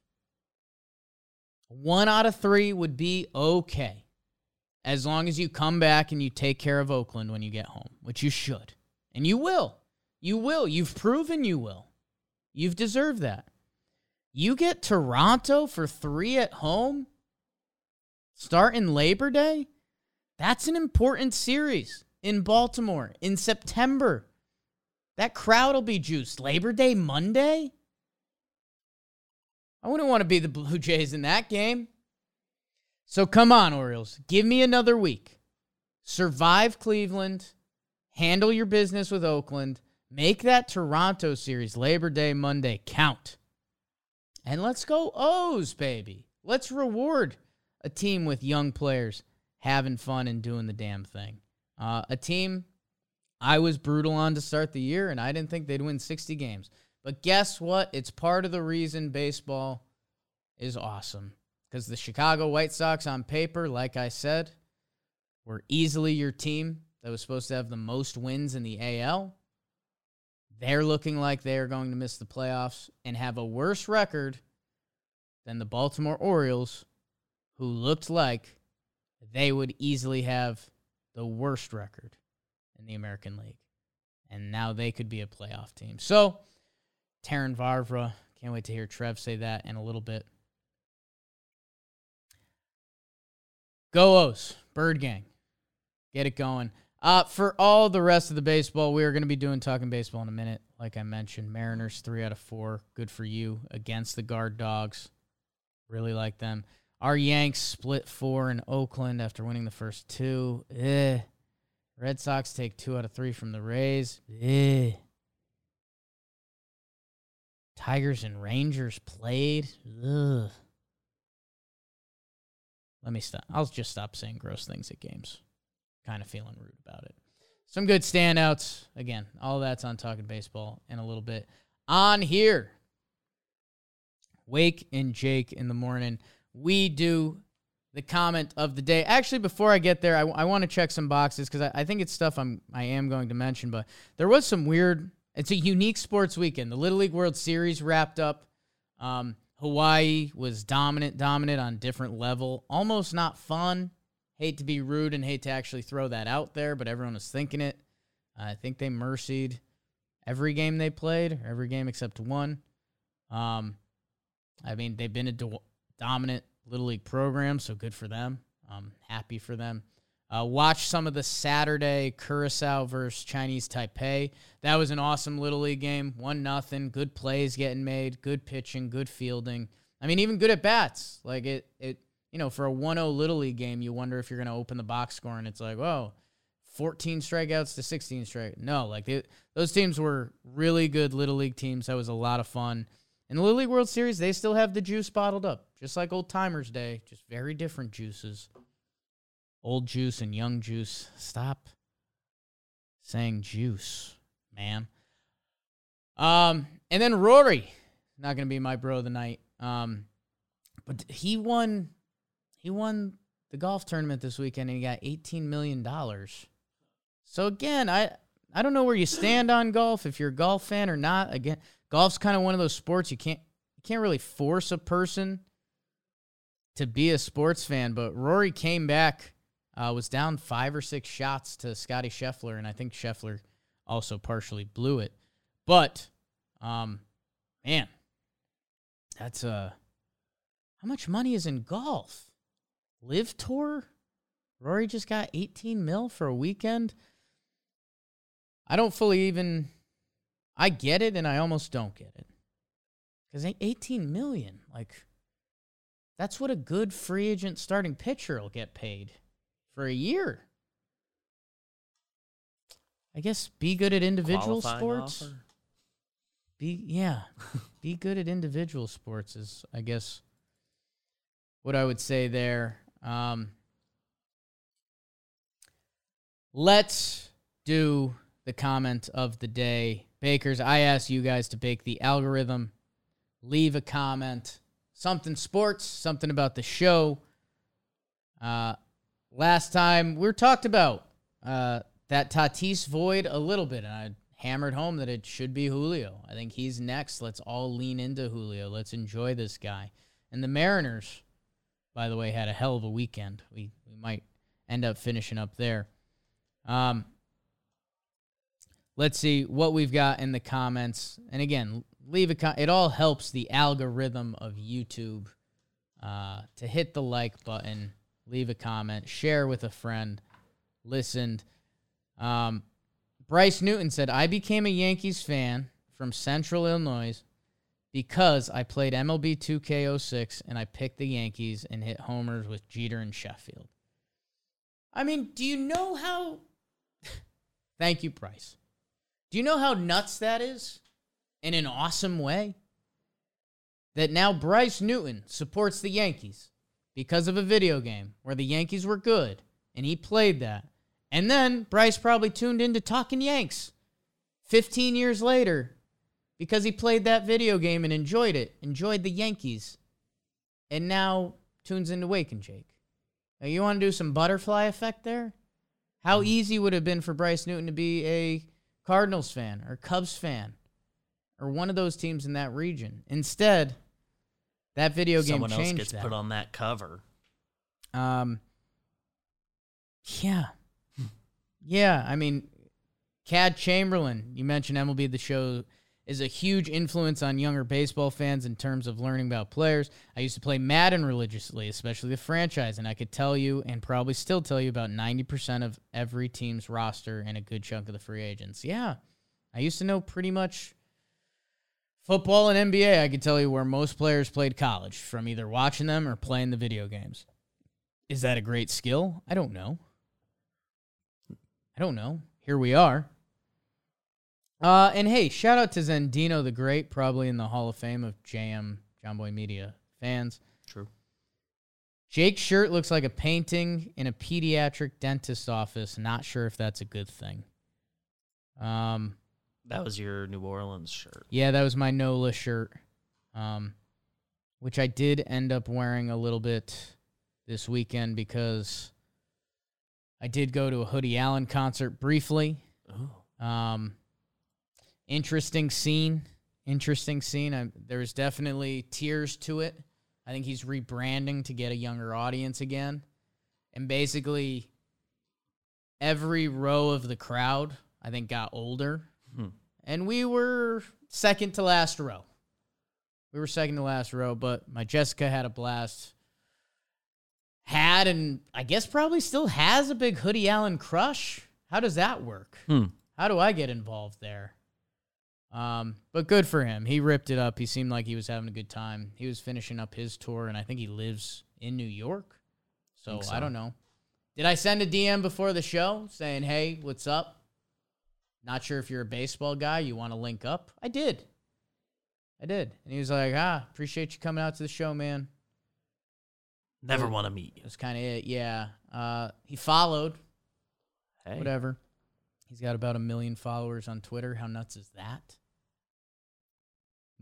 One out of three would be okay as long as you come back and you take care of Oakland when you get home, which you should. And you will. You will. You've proven you will. You've deserved that. You get Toronto for three at home, starting Labor Day. That's an important series in Baltimore in September. That crowd will be juiced. Labor Day Monday? I wouldn't want to be the Blue Jays in that game. So come on, Orioles. Give me another week. Survive Cleveland. Handle your business with Oakland. Make that Toronto series, Labor Day Monday, count. And let's go O's, baby. Let's reward a team with young players having fun and doing the damn thing. Uh, a team I was brutal on to start the year, and I didn't think they'd win 60 games. But guess what? It's part of the reason baseball is awesome. Because the Chicago White Sox, on paper, like I said, were easily your team that was supposed to have the most wins in the AL. They're looking like they're going to miss the playoffs and have a worse record than the Baltimore Orioles, who looked like they would easily have the worst record in the American League. And now they could be a playoff team. So, Terrin Vavra, can't wait to hear Trev say that in a little bit. Go O's, Bird Gang. Get it going. Uh, for all the rest of the baseball, we are going to be doing talking baseball in a minute. Like I mentioned, Mariners three out of four, good for you against the guard dogs. Really like them. Our Yanks split four in Oakland after winning the first two. Eh. Red Sox take two out of three from the Rays. Eh. Tigers and Rangers played. Ugh. Let me stop. I'll just stop saying gross things at games. Kind of feeling rude about it. Some good standouts. Again, all that's on Talking Baseball in a little bit. On here, Wake and Jake in the morning. We do the comment of the day. Actually, before I get there, I, I want to check some boxes because I, I think it's stuff I'm I am going to mention. But there was some weird it's a unique sports weekend. The Little League World Series wrapped up. Um, Hawaii was dominant, dominant on different level. Almost not fun. Hate to be rude and hate to actually throw that out there, but everyone was thinking it. I think they mercied every game they played, every game except one. Um, I mean, they've been a dominant Little League program, so good for them. I'm happy for them. Uh, watch some of the Saturday Curacao versus Chinese Taipei. That was an awesome Little League game. One nothing. Good plays getting made. Good pitching. Good fielding. I mean, even good at bats. Like it, it. You know, for a 1-0 Little League game, you wonder if you're going to open the box score and it's like, whoa, 14 strikeouts to 16 strike. No, like it, those teams were really good Little League teams. That was a lot of fun. In the Little League World Series, they still have the juice bottled up, just like Old Timers Day, just very different juices old juice and young juice. Stop saying juice, man. Um, and then Rory, not gonna be my bro the night. Um, but he won, he won the golf tournament this weekend, and he got eighteen million dollars. So again, I I don't know where you stand on golf if you're a golf fan or not. Again, golf's kind of one of those sports you can't you can't really force a person to be a sports fan. But Rory came back uh, was down five or six shots to Scotty Scheffler, and I think Scheffler also partially blew it. But, um, man, that's uh, how much money is in golf? LIV Tour. Rory just got 18 mil for a weekend. I don't fully even. I get it, and I almost don't get it. Because 18 million, like, that's what a good free agent starting pitcher will get paid for a year. I guess be good at individual Qualifying sports. offer? Be yeah, be good at individual sports is I guess what I would say there. Um, let's do the comment of the day. Bakers, I asked you guys to bake the algorithm. Leave a comment, something sports, something about the show. Uh, last time we talked about uh, that Tatis void a little bit, and I hammered home that it should be Julio. I think he's next. Let's all lean into Julio. Let's enjoy this guy. And the Mariners, by the way, had a hell of a weekend. We we might end up finishing up there. Um, let's see what we've got in the comments. And again, leave a com- it all helps the algorithm of YouTube uh, to hit the like button, leave a comment, share with a friend, listened. Um, Bryce Newton said, I became a Yankees fan from Central Illinois because I played MLB 2K06 and I picked the Yankees and hit homers with Jeter and Sheffield. I mean, do you know how. *laughs* Thank you, Bryce. Do you know how nuts that is? In an awesome way? That now Bryce Newton supports the Yankees because of a video game where the Yankees were good and he played that. And then Bryce probably tuned into Talking Yanks 15 years later because he played that video game and enjoyed it, enjoyed the Yankees, and now tunes into Wake and Jake. Now, you want to do some butterfly effect there? How mm-hmm. easy would it have been for Bryce Newton to be a Cardinals fan or Cubs fan or one of those teams in that region? Instead, that video game Someone else gets that. put on that cover. Um, yeah, yeah. I mean, Cad Chamberlain. You mentioned MLB the Show is a huge influence on younger baseball fans in terms of learning about players. I used to play Madden religiously, especially the franchise, and I could tell you and probably still tell you about ninety percent of every team's roster and a good chunk of the free agents. Yeah, I used to know pretty much football and NBA. I could tell you where most players played college from either watching them or playing the video games. Is that a great skill? I don't know. I don't know. Here we are. Uh, and hey, shout out to Zendino the Great, probably in the Hall of Fame of JM Jomboy Media fans. True. Jake's shirt looks like a painting in a pediatric dentist's office. Not sure if that's a good thing. Um, That was your New Orleans shirt. yeah, that was my NOLA shirt, um, which I did end up wearing a little bit this weekend because I did go to a Hoodie Allen concert briefly. Oh. Um, interesting scene. Interesting scene. I, there was definitely tears to it. I think he's rebranding to get a younger audience again. And basically, every row of the crowd, I think, got older. Hmm. And we were second to last row. We were second to last row, but my Jessica had a blast. Had and I guess probably still has a big Hoodie Allen crush. How does that work? Hmm. How do I get involved there? Um, but good for him. He ripped it up. He seemed like he was having a good time. He was finishing up his tour, and I think he lives in New York. So, so. I don't know. Did I send a DM before the show saying, "Hey, what's up? Not sure if you're a baseball guy. You want to link up?" I did. I did, and he was like, "Ah, appreciate you coming out to the show, man." Never want to meet you. That's kind of it. Yeah. Uh, he followed. Hey, Whatever. He's got about a million followers on Twitter. How nuts is that?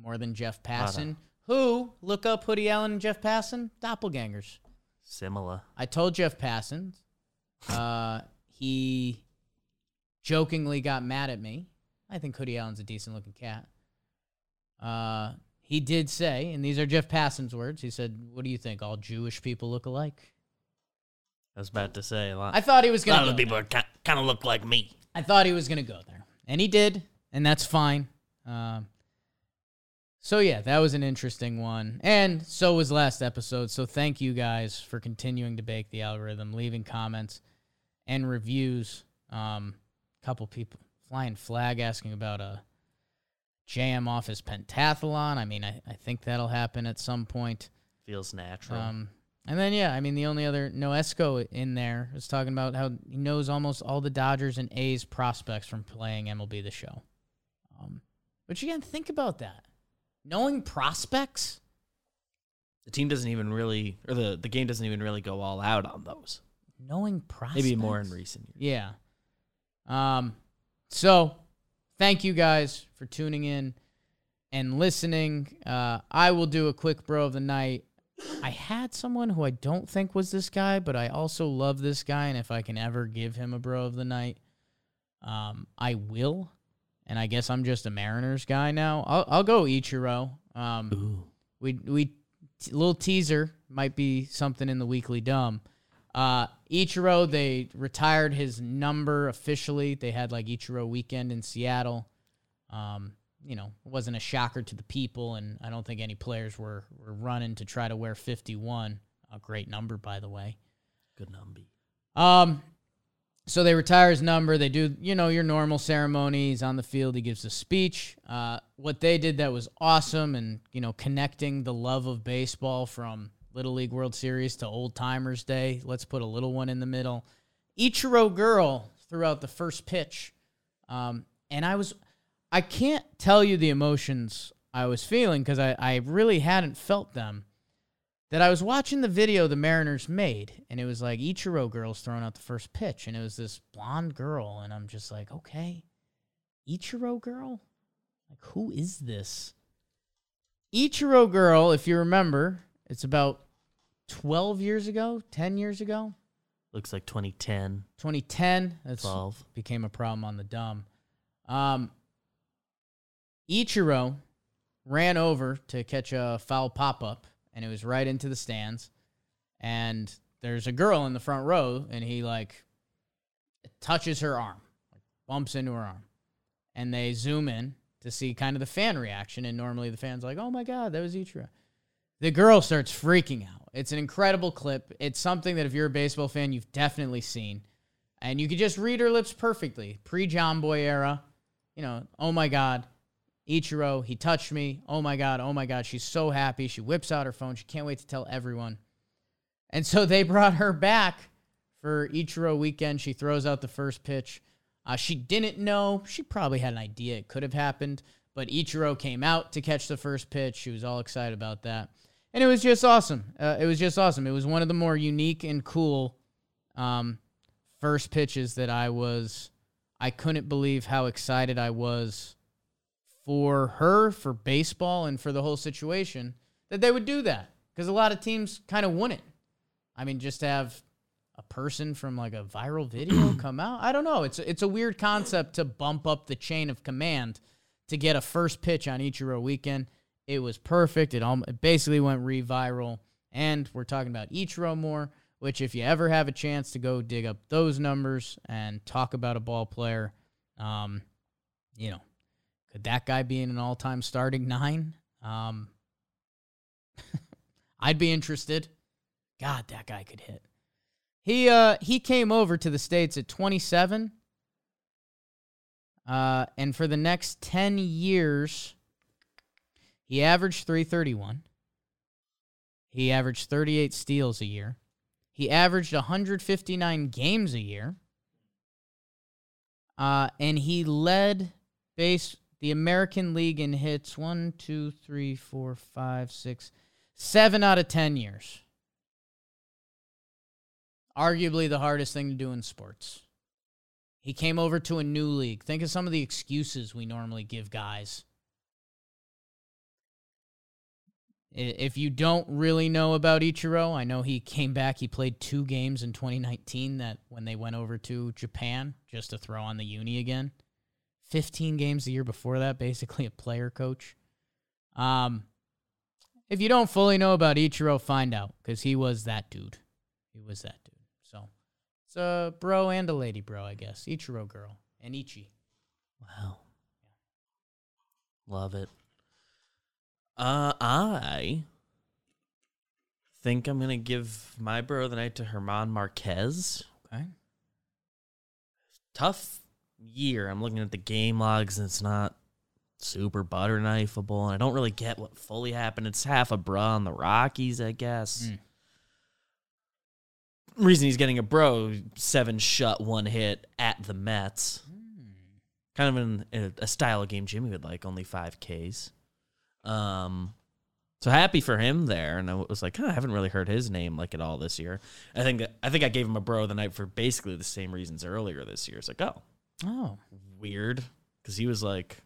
More than Jeff Passan. Who, look up Hoodie Allen and Jeff Passan, doppelgangers. Similar. I told Jeff Passan. Uh, he jokingly got mad at me. I think Hoodie Allen's a decent looking cat. Uh, he did say, and these are Jeff Passan's words. He said, "What do you think? All Jewish people look alike?" I was about to say a lot. I thought he was gonna. lot of go the people kind of look like me. I thought he was going to go there, and he did, and that's fine. Um, so yeah, that was an interesting one, and so was last episode. So thank you guys for continuing to bake the algorithm, leaving comments and reviews. Um, couple people flying flag asking about a JM office pentathlon. I mean, I, I think that'll happen at some point. Feels natural. Um, and then yeah, I mean the only other Noesco in there is talking about how he knows almost all the Dodgers and A's prospects from playing MLB the Show. Um, but you gotta think about that. Knowing prospects, the team doesn't even really, or the, the game doesn't even really go all out on those. knowing prospects, Maybe more in recent years. Yeah. Um. So, thank you guys for tuning in and listening. Uh, I will do a quick bro of the night. I had someone who I don't think was this guy, but I also love this guy, and if I can ever give him a bro of the night, um, I will. And I guess I'm just a Mariners guy now. I'll I'll go Ichiro. Um, Ooh. we we t- little teaser might be something in the weekly dumb. Uh, Ichiro they retired his number officially. They had like Ichiro weekend in Seattle. Um, you know, it wasn't a shocker to the people, and I don't think any players were were running to try to wear 51. A great number, by the way. Good number. Um, so they retire his number. They do, you know, your normal ceremony. He's on the field. He gives a speech. Uh, what they did that was awesome, and you know, connecting the love of baseball from Little League World Series to Old Timers Day. Let's put a little one in the middle. Ichiro girl threw out the first pitch, um, and I was, I can't tell you the emotions I was feeling because I, I really hadn't felt them that I was watching the video the Mariners made, and it was like Ichiro girls throwing out the first pitch, and it was this blonde girl, and I'm just like, okay, Ichiro girl, like who is this? Ichiro girl, if you remember, it's about 12 years ago, 10 years ago, Looks like 2010, 2010. That's 12. became a problem on the dumb. Um, Ichiro ran over to catch a foul pop up, and it was right into the stands. And there's a girl in the front row, and he like touches her arm, like bumps into her arm, and they zoom in to see kind of the fan reaction. And normally the fans like, "Oh my god, that was Ichiro." The girl starts freaking out. It's an incredible clip. It's something that if you're a baseball fan, you've definitely seen. And you could just read her lips perfectly. Pre Jomboy era. You know, oh my God. Ichiro, he touched me. Oh my God. Oh my God. She's so happy. She whips out her phone. She can't wait to tell everyone. And so they *laughs* brought her back for Ichiro weekend. She throws out the first pitch. Uh, she didn't know. She probably had an idea it could have happened. But Ichiro came out to catch the first pitch. She was all excited about that. And it was just awesome. Uh, it was just awesome. It was one of the more unique and cool um, first pitches that I was. I couldn't believe how excited I was for her, for baseball, and for the whole situation that they would do that. Because a lot of teams kind of wouldn't. I mean, just have a person from like a viral video *clears throat* come out. I don't know. It's it's a weird concept to bump up the chain of command to get a first pitch on Ichiro weekend. It was perfect. It, all, it basically went re-viral. And we're talking about Ichiro more, which if you ever have a chance to go dig up those numbers and talk about a ball player, um, you know, could that guy be in an all-time starting nine? Um, *laughs* I'd be interested. God, that guy could hit. He uh he came over to the states at 27. Uh and for the next 10 years he averaged 331. He averaged 38 steals a year. He averaged 159 games a year. Uh and he led base the American League in hits one, two, three, four, five, six, seven out of 10 years arguably the hardest thing to do in sports. He came over to a new league. Think of some of the excuses we normally give guys. If you don't really know about Ichiro, I know he came back. He played two games in 2019 that when they went over to Japan just to throw on the uni again. 15 games the year before that, basically a player coach. Um, if you don't fully know about Ichiro, find out because he was that dude. He was that dude. So it's a bro and a lady bro, I guess. Ichiro girl and Ichi. Wow. Love it. Uh, I think I'm gonna give my bro of the night to German Marquez. Okay. Tough year. I'm looking at the game logs and it's not super butter knifeable, and I don't really get what fully happened. It's half a bra on the Rockies, I guess. Mm. Reason he's getting a bro seven shut one hit at the Mets. Kind of in a, a style of game Jimmy would like, only five Ks. Um, so happy for him there, and I was like, huh, I haven't really heard his name like at all this year. I think I think I gave him a bro the night for basically the same reasons earlier this year. It's like, oh, Oh. weird, because he was like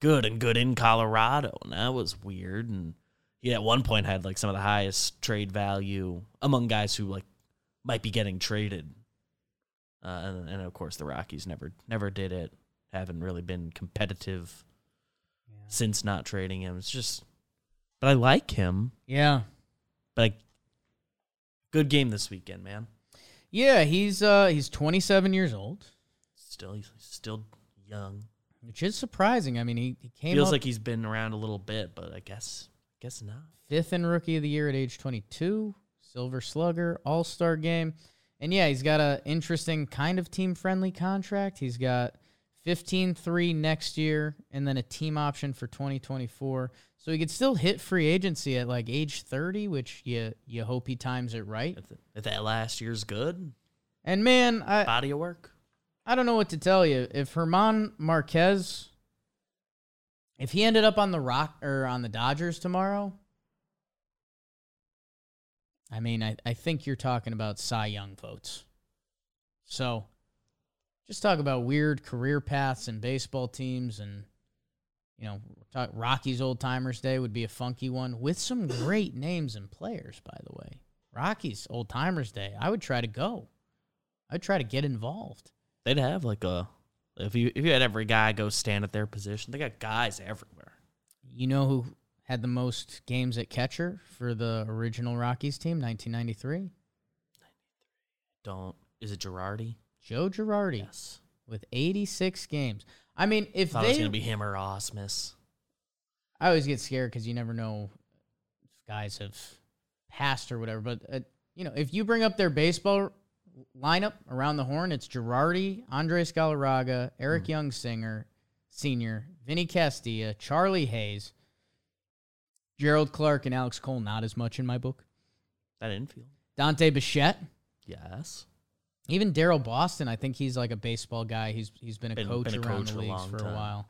good and good in Colorado, and that was weird. And he at one point had like some of the highest trade value among guys who like might be getting traded. Uh, and, and of course, the Rockies never never did it. Haven't really been competitive since not trading him. It's just, but I like him. Yeah. But I, good game this weekend, man. Yeah, he's uh he's 27 years old, Still, he's still young. which is surprising. I mean, he, he came Feels up like he's been around a little bit, but I guess guess not. fifth in rookie of the year at age 22, silver slugger, all-star game. And yeah, he's got a interesting kind of team-friendly contract. He's got 15-3 next year and then a team option for 2024. So he could still hit free agency at like age 30, which you you hope he times it right. If that last year's good, And man, I body of work. I don't know what to tell you. If German Marquez, if he ended up on the Rock or on the Dodgers tomorrow, I mean, I, I think you're talking about Cy Young votes. So just talk about weird career paths and baseball teams and you know, talk Rockies old timers day would be a funky one with some great names and players, by the way. Rockies old timers day. I would try to go. I'd try to get involved. They'd have like a if you if you had every guy go stand at their position, they got guys everywhere. You know who had the most games at catcher for the original Rockies team, 1993? Don't is it Girardi? Joe Girardi Yes. with 86 games. I mean, if Thought it was they, gonna be him or Ausmus. I always get scared because you never know if guys have passed or whatever. But uh, you know, if you bring up their baseball lineup around the horn, it's Girardi, Andres Galarraga, Eric mm-hmm. Young Singer, Senior, Vinny Castilla, Charlie Hayes, Jerald Clark, and Alex Cole. Not as much in my book. That infield. Dante Bichette. Yes. Even Daryl Boston, I think he's like a baseball guy. He's he's been a Been- coach been a around coach the leagues long for a while.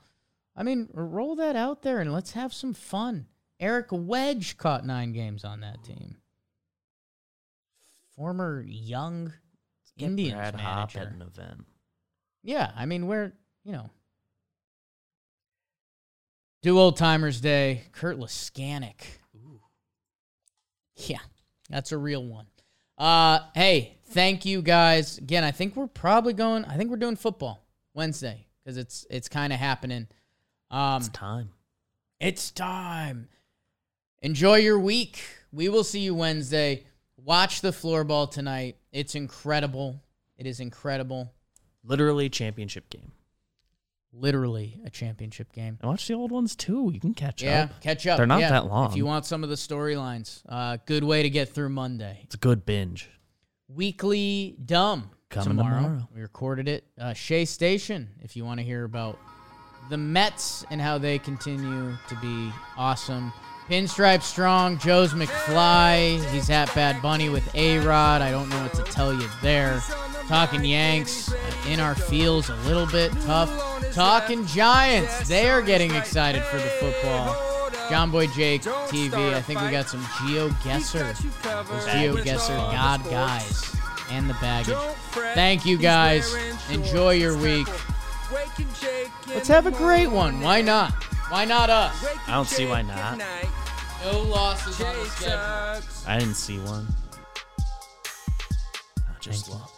I mean, roll that out there and let's have some fun. Eric Wedge caught nine games on that team. Former young Get Indians Brad Hopp manager. at an event. Yeah, I mean, we're you know, do old timers day. Curt Leskanic. Yeah, that's a real one. Uh, hey, thank you guys again. I think we're probably going. I think we're doing football Wednesday because it's it's kind of happening. Um, It's time. it's time. Enjoy your week. We will see you Wednesday. Watch the floorball tonight. It's incredible. It is incredible. Literally championship game. Literally a championship game. And watch the old ones too. You can catch Yeah, up. catch up. They're not Yeah, that long. If you want some of the storylines, uh, good way to get through Monday. It's a good binge. Weekly Dumb Coming tomorrow. tomorrow. We recorded it. Uh, Shea Station, if you want to hear about the Mets and how they continue to be awesome. Pinstripe Strong, Joe's McFly. He's at Bad Bunny with A Rod. I don't know what to tell you there. Talking Yanks uh, in our fields a little bit tough. Talking Giants. They are getting excited for the football. Jomboy Jake TV. I think we got some Geo Guesser. Those GeoGuessr God guys and the baggage. Thank you guys. Enjoy your week. Let's have a great one. Why not? Why not us? I don't see why not. No losses on the schedule. I didn't see one. I just Thank